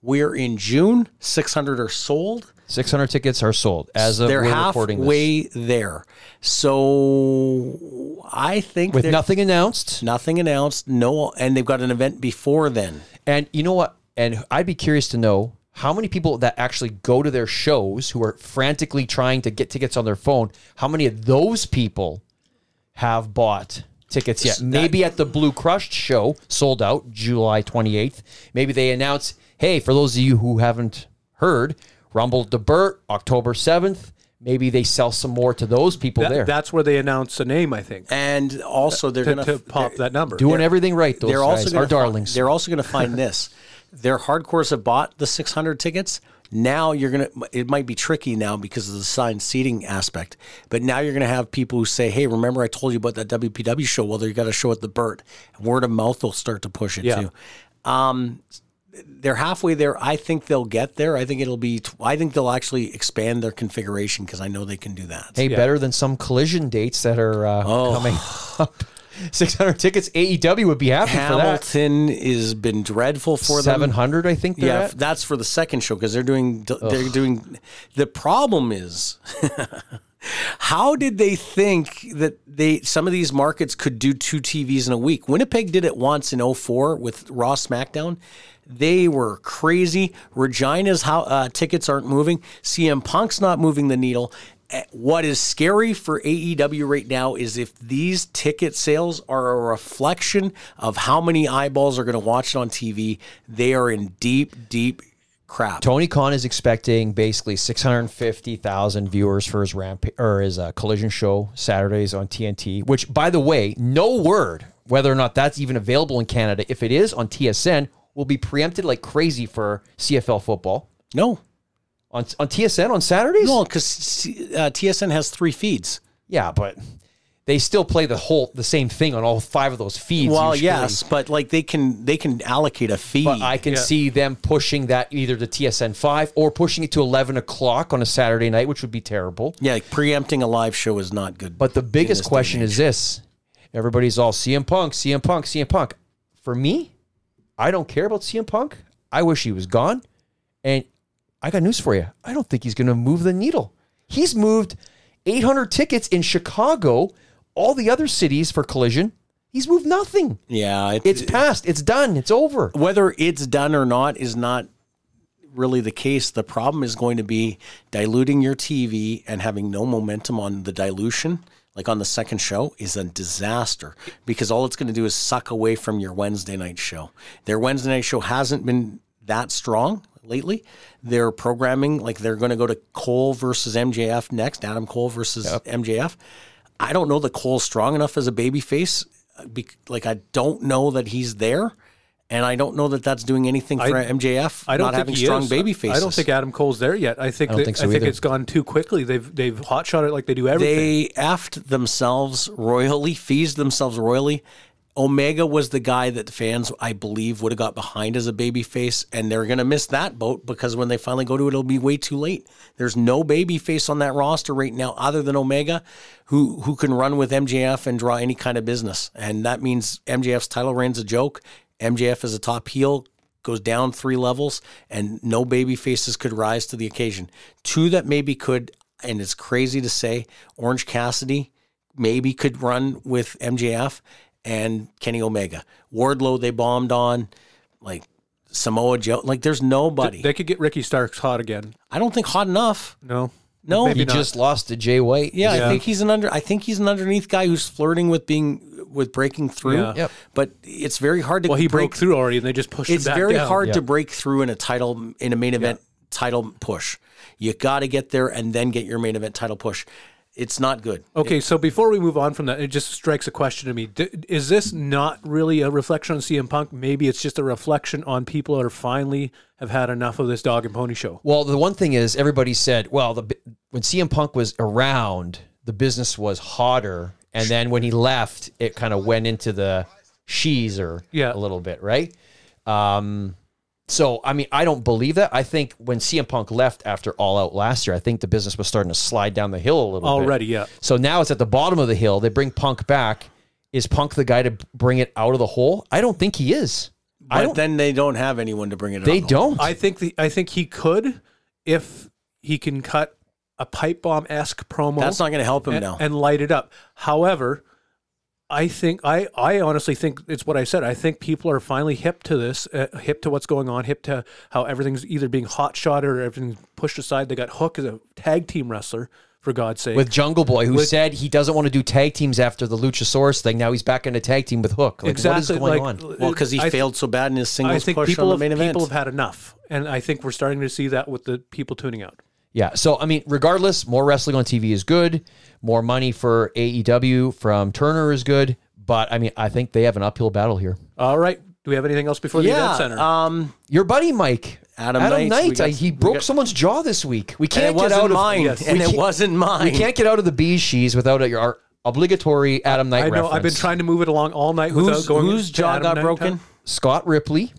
We're in June. 600 are sold. Six hundred tickets are sold as of They're we're halfway there. So I think with nothing announced. nothing announced. No, and they've got an event before then. And you know what? And I'd be curious to know how many people that actually go to their shows who are frantically trying to get tickets on their phone, how many of those people have bought tickets yet? Maybe at the Blue Crushed show, sold out July 28th. Maybe they announce, hey, for those of you who haven't heard, Rumble to Burt, October 7th. Maybe they sell some more to those people That- there. That's where they announce the name, I think, And also they're to, going to pop that number. Doing everything right, those they're guys also are gonna fi- darlings. they're also going to find this. Their hardcores have bought the 600 tickets. Now you're going to, it might be tricky now because of the assigned seating aspect, but now you're going to have people who say, Hey, remember I told you about that WPW show? Well, you got a show at the Burt. Word of mouth will start to push it Yeah. too. Um, they're halfway there. I think they'll get there. I think it'll be, I think they'll actually expand their configuration because I know they can do that. Hey, better than some collision dates that are uh, Oh. coming up. 600 tickets. AEW would be happy for that. Hamilton has been dreadful for them. 700, I think Yeah, at. that's for the second show because they're doing they're doing. The problem is, how did they think that they some of these markets could do two TVs in a week? Winnipeg did it once in 04 with Raw SmackDown. They were crazy. Regina's how uh, tickets aren't moving. CM Punk's not moving the needle. What is scary for AEW right now is if these ticket sales are a reflection of how many eyeballs are going to watch it on TV, they are in deep, deep crap. Tony Khan is expecting basically 650,000 viewers for his ramp or his uh, collision show Saturdays on TNT, which by the way, no word whether or not that's even available in Canada. If it is on TSN, will be preempted like crazy for CFL football. No, On on TSN on Saturdays? no, because uh, TSN has three feeds. Yeah, but they still play the whole the same thing on all five of those feeds. Well, usually. yes, but like they can they can allocate a feed. But I can see them pushing that either to TSN five or pushing it to eleven o'clock on a Saturday night, which would be terrible. yeah, like preempting a live show is not good. But the biggest question is this: everybody's all CM Punk, CM Punk, CM Punk. For me, I don't care about CM Punk. I wish he was gone. And I got news for you. I don't think he's going to move the needle. He's moved 800 tickets in Chicago, all the other cities for Collision. He's moved nothing. yeah, it- It's past. It's done. It's over. whether it's done or not is not really the case. The problem is going to be diluting your TV and having no momentum on the dilution. like on the second show, is a disaster because all it's going to do is suck away from your Wednesday night show. Their Wednesday night show hasn't been that strong lately. They're programming like they're going to go to Cole versus MJF next, Adam Cole versus MJF. I don't know that Cole's strong enough as a baby face. Like I don't know that he's there. And I don't know that that's doing anything for I- MJF I don't not think having strong is. baby faces. I don't think Adam Cole's there yet. I think I don't that- think so I think it's gone too quickly. They've they've hotshot it like they do everything. they effed themselves royally, feased themselves royally. Omega was the guy that fans, I believe, would have got behind as a baby face, and they're going to miss that boat because when they finally go to it, it'll be way too late. There's no baby face on that roster right now other than Omega, who who can run with MJF and draw any kind of business, and that means MJF's title reign's a joke. MJF is a top heel goes down three levels, and no baby faces could rise to the occasion. Two that maybe could, and it's crazy to say, Orange Cassidy maybe could run with MJF and Kenny Omega. Wardlow they bombed on, like Samoa Joe. Like there's nobody. They could get Ricky Starks hot again. I don't think hot enough. No, No, Maybe He not. just lost to Jay White. Yeah, Yeah. I think he's an under. I think he's an underneath guy who's flirting with being with breaking through. Yeah. Yep. But it's very hard to. Well, he break broke through already, and they just pushed It's him back very down. hard to break through in a title in a main event title push. You got to get there and then get your main event title push. It's not good. Okay, so before we move on from that, it just strikes a question to me: D- Is this not really a reflection on CM Punk? Maybe it's just a reflection on people that are finally have had enough of this dog and pony show. Well, the one thing is, everybody said, well, the when CM Punk was around, the business was hotter, and then when he left, it kind of went into the she's or Yeah. a little bit, right? Um, so I mean, I don't believe that. I think when CM Punk left after All Out last year, I think the business was starting to slide down the hill a little bit. Already, yeah. So now it's at the bottom of the hill. They bring Punk back. Is Punk the guy to bring it out of the hole? I don't think he is. I But don't. then they don't have anyone to bring it. They up. don't. I think the I think he could if he can cut a pipe bomb esque promo. That's not going to help him and, now. and light it up. However, I think I I honestly think it's what I said. I think people are finally hip to this, uh, hip to what's going on, hip to how everything's either being hot shot or everything's pushed aside. They got Hook as a tag team wrestler, for God's sake. with Jungle Boy, who With- said he doesn't want to do tag teams after the Luchasaurus thing. Now he's back in a tag team with Hook. Like, what is going on? well, because he I- failed so bad in his I singles think push people on the have, main event. people have had enough, and I think we're starting to see that with the people tuning out. Yeah. So I mean, regardless, more wrestling on TV is good. More money for AEW from Turner is good. But I mean, I think they have an uphill battle here. All right. Do we have anything else before the event yeah, center? um, Your buddy Mike Adam Adam Knight, Knight, got- I- he broke got- someone's jaw this week. We can't get out of mine, yes, and it wasn't mine. We can't get out of the BeezSheez without a, our obligatory Adam Knight I know. I've been trying to move it along all night Whose, without going. whose jaw Adam got Knight broken? time. Scott Ripley.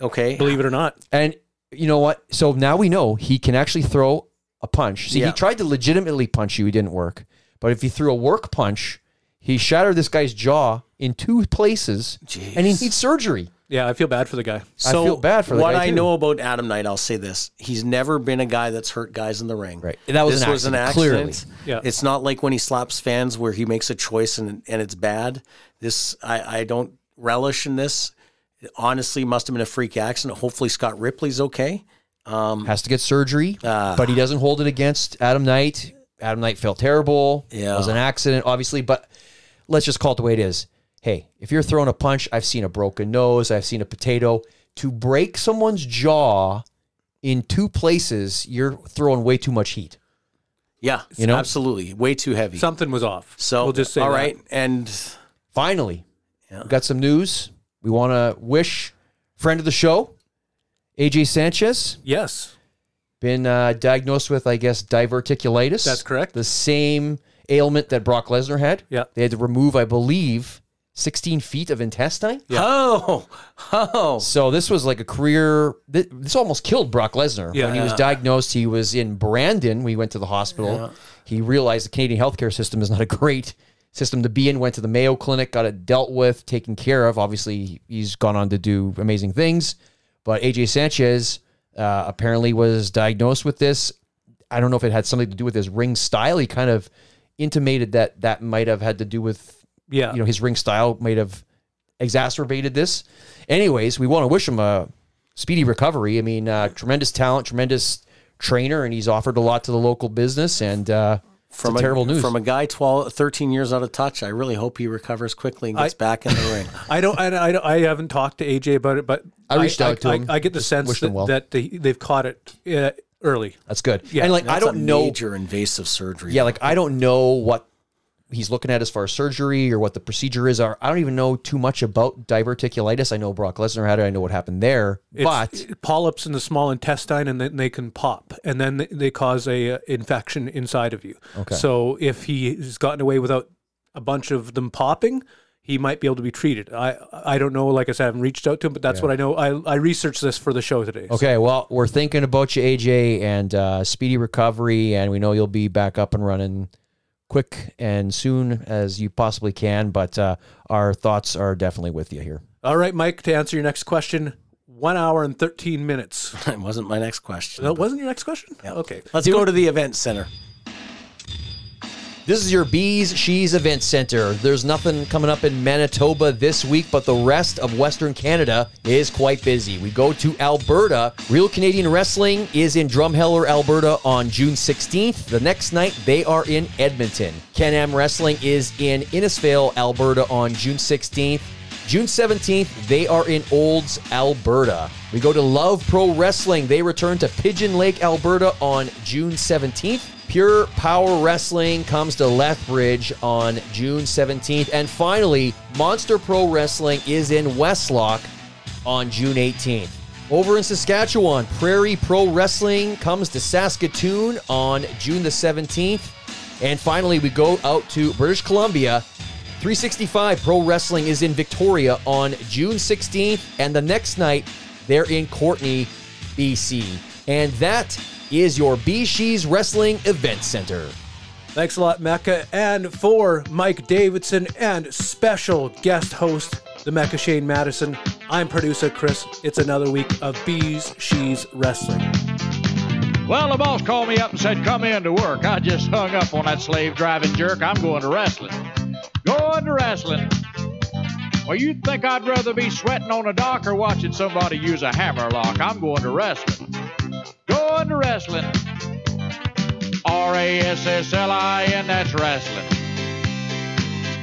Okay, Believe it or not. And you know what? So now we know he can actually throw a punch. See, Yeah. he tried to legitimately punch you, he didn't work. But if he threw a work punch, he shattered this guy's jaw in two places, and he needs surgery. Yeah, I feel bad for the guy. I feel bad for the what guy, What I too. know about Adam Knight. I'll say this: he's never been a guy that's hurt guys in the ring. Right. That was this an was an accident, accident. clearly. Yeah. It's not like when he slaps fans where he makes a choice and and it's bad. This I I don't relish in this. It honestly, must have been a freak accident. Hopefully, Scott Ripley's okay. Has to get surgery, Ah. but he doesn't hold it against Adam Knight. Adam Knight felt terrible. Yeah. It was an accident, obviously, but let's just call it the way it is. Hey, if you're throwing a punch, I've seen a broken nose, I've seen a potato. To break someone's jaw in two places, you're throwing way too much heat. Yeah, You know? absolutely, way too heavy. Something was off. so we'll just say all that. right, and Finally, Yeah. we got some news. We want to wish friend of the show, AJ Sanchez, Yes. Been uh, diagnosed with, I guess, diverticulitis. That's correct. The same ailment that Brock Lesnar had. Yeah. They had to remove, I believe, 16 feet of intestine. oh, oh, So this was like a career. This, this almost killed Brock Lesnar Yeah. when he was diagnosed. He was in Brandon. We went to the hospital. He realized the Canadian healthcare system is not a great system to be in. Went to the Mayo Clinic, got it dealt with, taken care of. Obviously, he's gone on to do amazing things. But AJ Sanchez uh, apparently was diagnosed with this. I don't know if it had something to do with his ring style. He kind of intimated that that might have had to do with Yeah. you know his ring style might have exacerbated this. Anyways, we want to wish him a speedy recovery. I mean, uh, tremendous talent, tremendous trainer, and he's offered a lot to the local business. And uh, from a, terrible news. From a guy 12, 13 years out of touch, I really hope he recovers quickly and gets I- back in the ring. I don't, I, I, don't- I haven't talked to AJ about it, but I reached out to I, him. I, get the Just sense wished that, well. that they, they've caught it uh, early. That's good. Yeah, and like I That's don't a know. major invasive surgery. Yeah, like I don't know what he's looking at as far as surgery or what the procedure is. Or I don't even know too much about diverticulitis. I know Brock Lesnar had it. I know what happened there, It's but polyps in the small intestine, and then they can pop, and then they- they cause a uh, infection inside of you. Okay. So if he's gotten away without a bunch of them popping, he might be able to be treated. I I don't know. Like I said, I haven't reached out to him, but that's what I know. I I researched this for the show today. Okay, well, we're thinking about you, AJ, and uh, speedy recovery, and we know you'll be back up and running quick and soon as you possibly can. But uh, our thoughts are definitely with you here. All right, Mike. To answer your next question, one hour and thirteen minutes. That wasn't my next question. That wasn't your next question. Okay. Let's go to the event center. This is your BeezSheez Event Center. There's nothing coming up in Manitoba this week, but the rest of Western Canada is quite busy. We go to Alberta. Real Canadian Wrestling is in Drumheller, Alberta on June 16th. The next night, they are in Edmonton. Can Am Wrestling is in Innisfail, Alberta on June 16th. June 17th, they are in Olds, Alberta. We go to Love Pro Wrestling. They return to Pigeon Lake, Alberta on June 17th. Pure Power Wrestling comes to Lethbridge on June 17th. And finally, Monster Pro Wrestling is in Westlock on June 18th. Over in Saskatchewan, Prairie Pro Wrestling comes to Saskatoon on June the 17th. And finally, we go out to British Columbia. 365 Pro Wrestling is in Victoria on June 16th. And the next night, they're in Courtenay, BC. And that is your BeezSheez Wrestling Event Center. Thanks a lot, Mecca. And for Mike Davidson and special guest host, the Mecca Shane Madison, I'm producer Chris. It's another week of BeezSheez Wrestling. Well, the boss called me up and said, come in to work. I just hung up on that slave driving jerk. I'm going to wrestling. Going to wrestling. Well, you'd think I'd rather be sweating on a dock or watching somebody use a hammer lock. I'm going to wrestling. To wrestling. R A S S L I N, that's wrestling.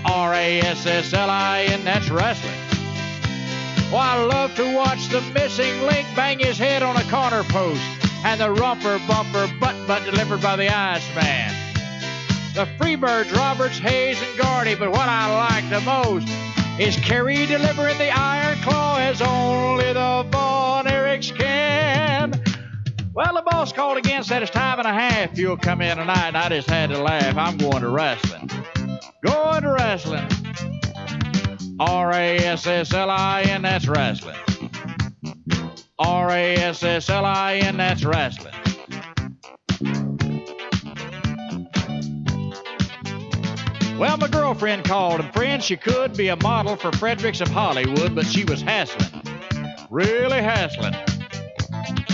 R A S S L I N, that's wrestling. I love to watch the missing link bang his head on a corner post and the romper bumper butt butt delivered by the Iceman. The Freebirds, Roberts, Hayes, and Gordy, but what I like the most is Kerry delivering the Iron Claw as only the Von Erichs can. Well, the boss called again, said it's time and a half. You'll come in tonight, and I just had to laugh. I'm going to wrestling. Going to wrestling. R A S S L I N, that's wrestling. R A S S L I N, that's wrestling. Well, my girlfriend called, and friend, she could be a model for Fredericks of Hollywood, but she was hassling. Really hassling.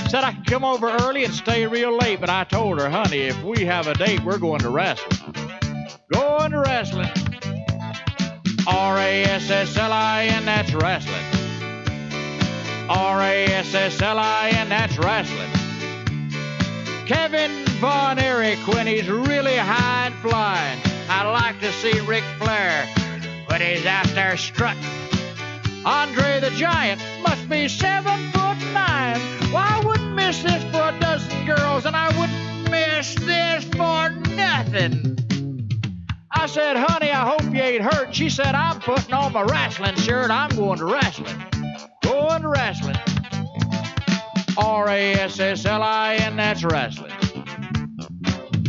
Said I could come over early and stay real late, but I told her, honey, if we have a date, we're going to wrestling. Going to wrestling. R A S S L I N, that's wrestling. R A S S L I N, that's wrestling. Kevin Von Erich, when he's really high and flying. I like to see Ric Flair when he's out there strutting. Andre the Giant must be seven foot nine. Well, I wouldn't miss this for a dozen girls, and I wouldn't miss this for nothing. I said, honey, I hope you ain't hurt. She said, I'm putting on my wrestling shirt. I'm going to wrestling. Going to wrestling. R A S S L I N, that's wrestling.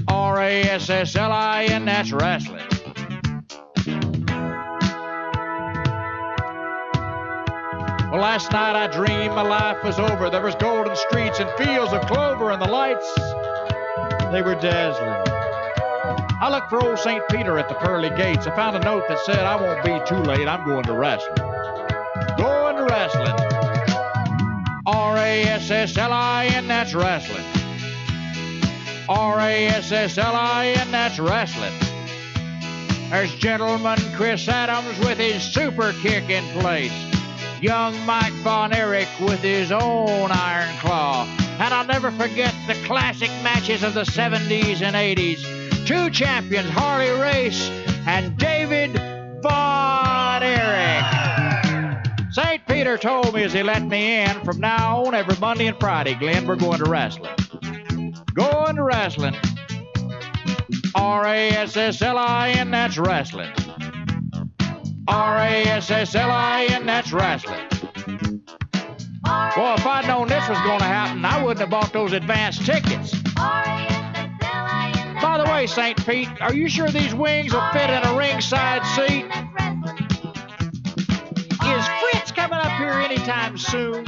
R A S S L I N, that's wrestling. Well, last night I dreamed my life was over. There was golden streets and fields of clover, and the lights, they were dazzling. I looked for old St. Peter at the pearly gates. I found a note that said, I won't be too late. I'm going to wrestling. Going to wrestling. R A S S L I N, that's wrestling. R A S S L I N, that's wrestling. There's gentleman Chris Adams with his super kick in place. Young Mike Von Erich with his own Iron Claw. And I'll never forget the classic matches of the 70s and 80s. two champions, Harley Race and David Von Erich. St. Peter told me as he let me in, from now on, every Monday and Friday, Glenn, we're going to wrestling. Going to wrestling. R A S S L I N, that's wrestling. R A S S L I N, that's wrestling. Well, if I'd known this was going to happen, I wouldn't have bought those advance tickets. By the way, St. Pete, are you sure these wings will fit in a ringside seat? Is Fritz coming up here anytime soon?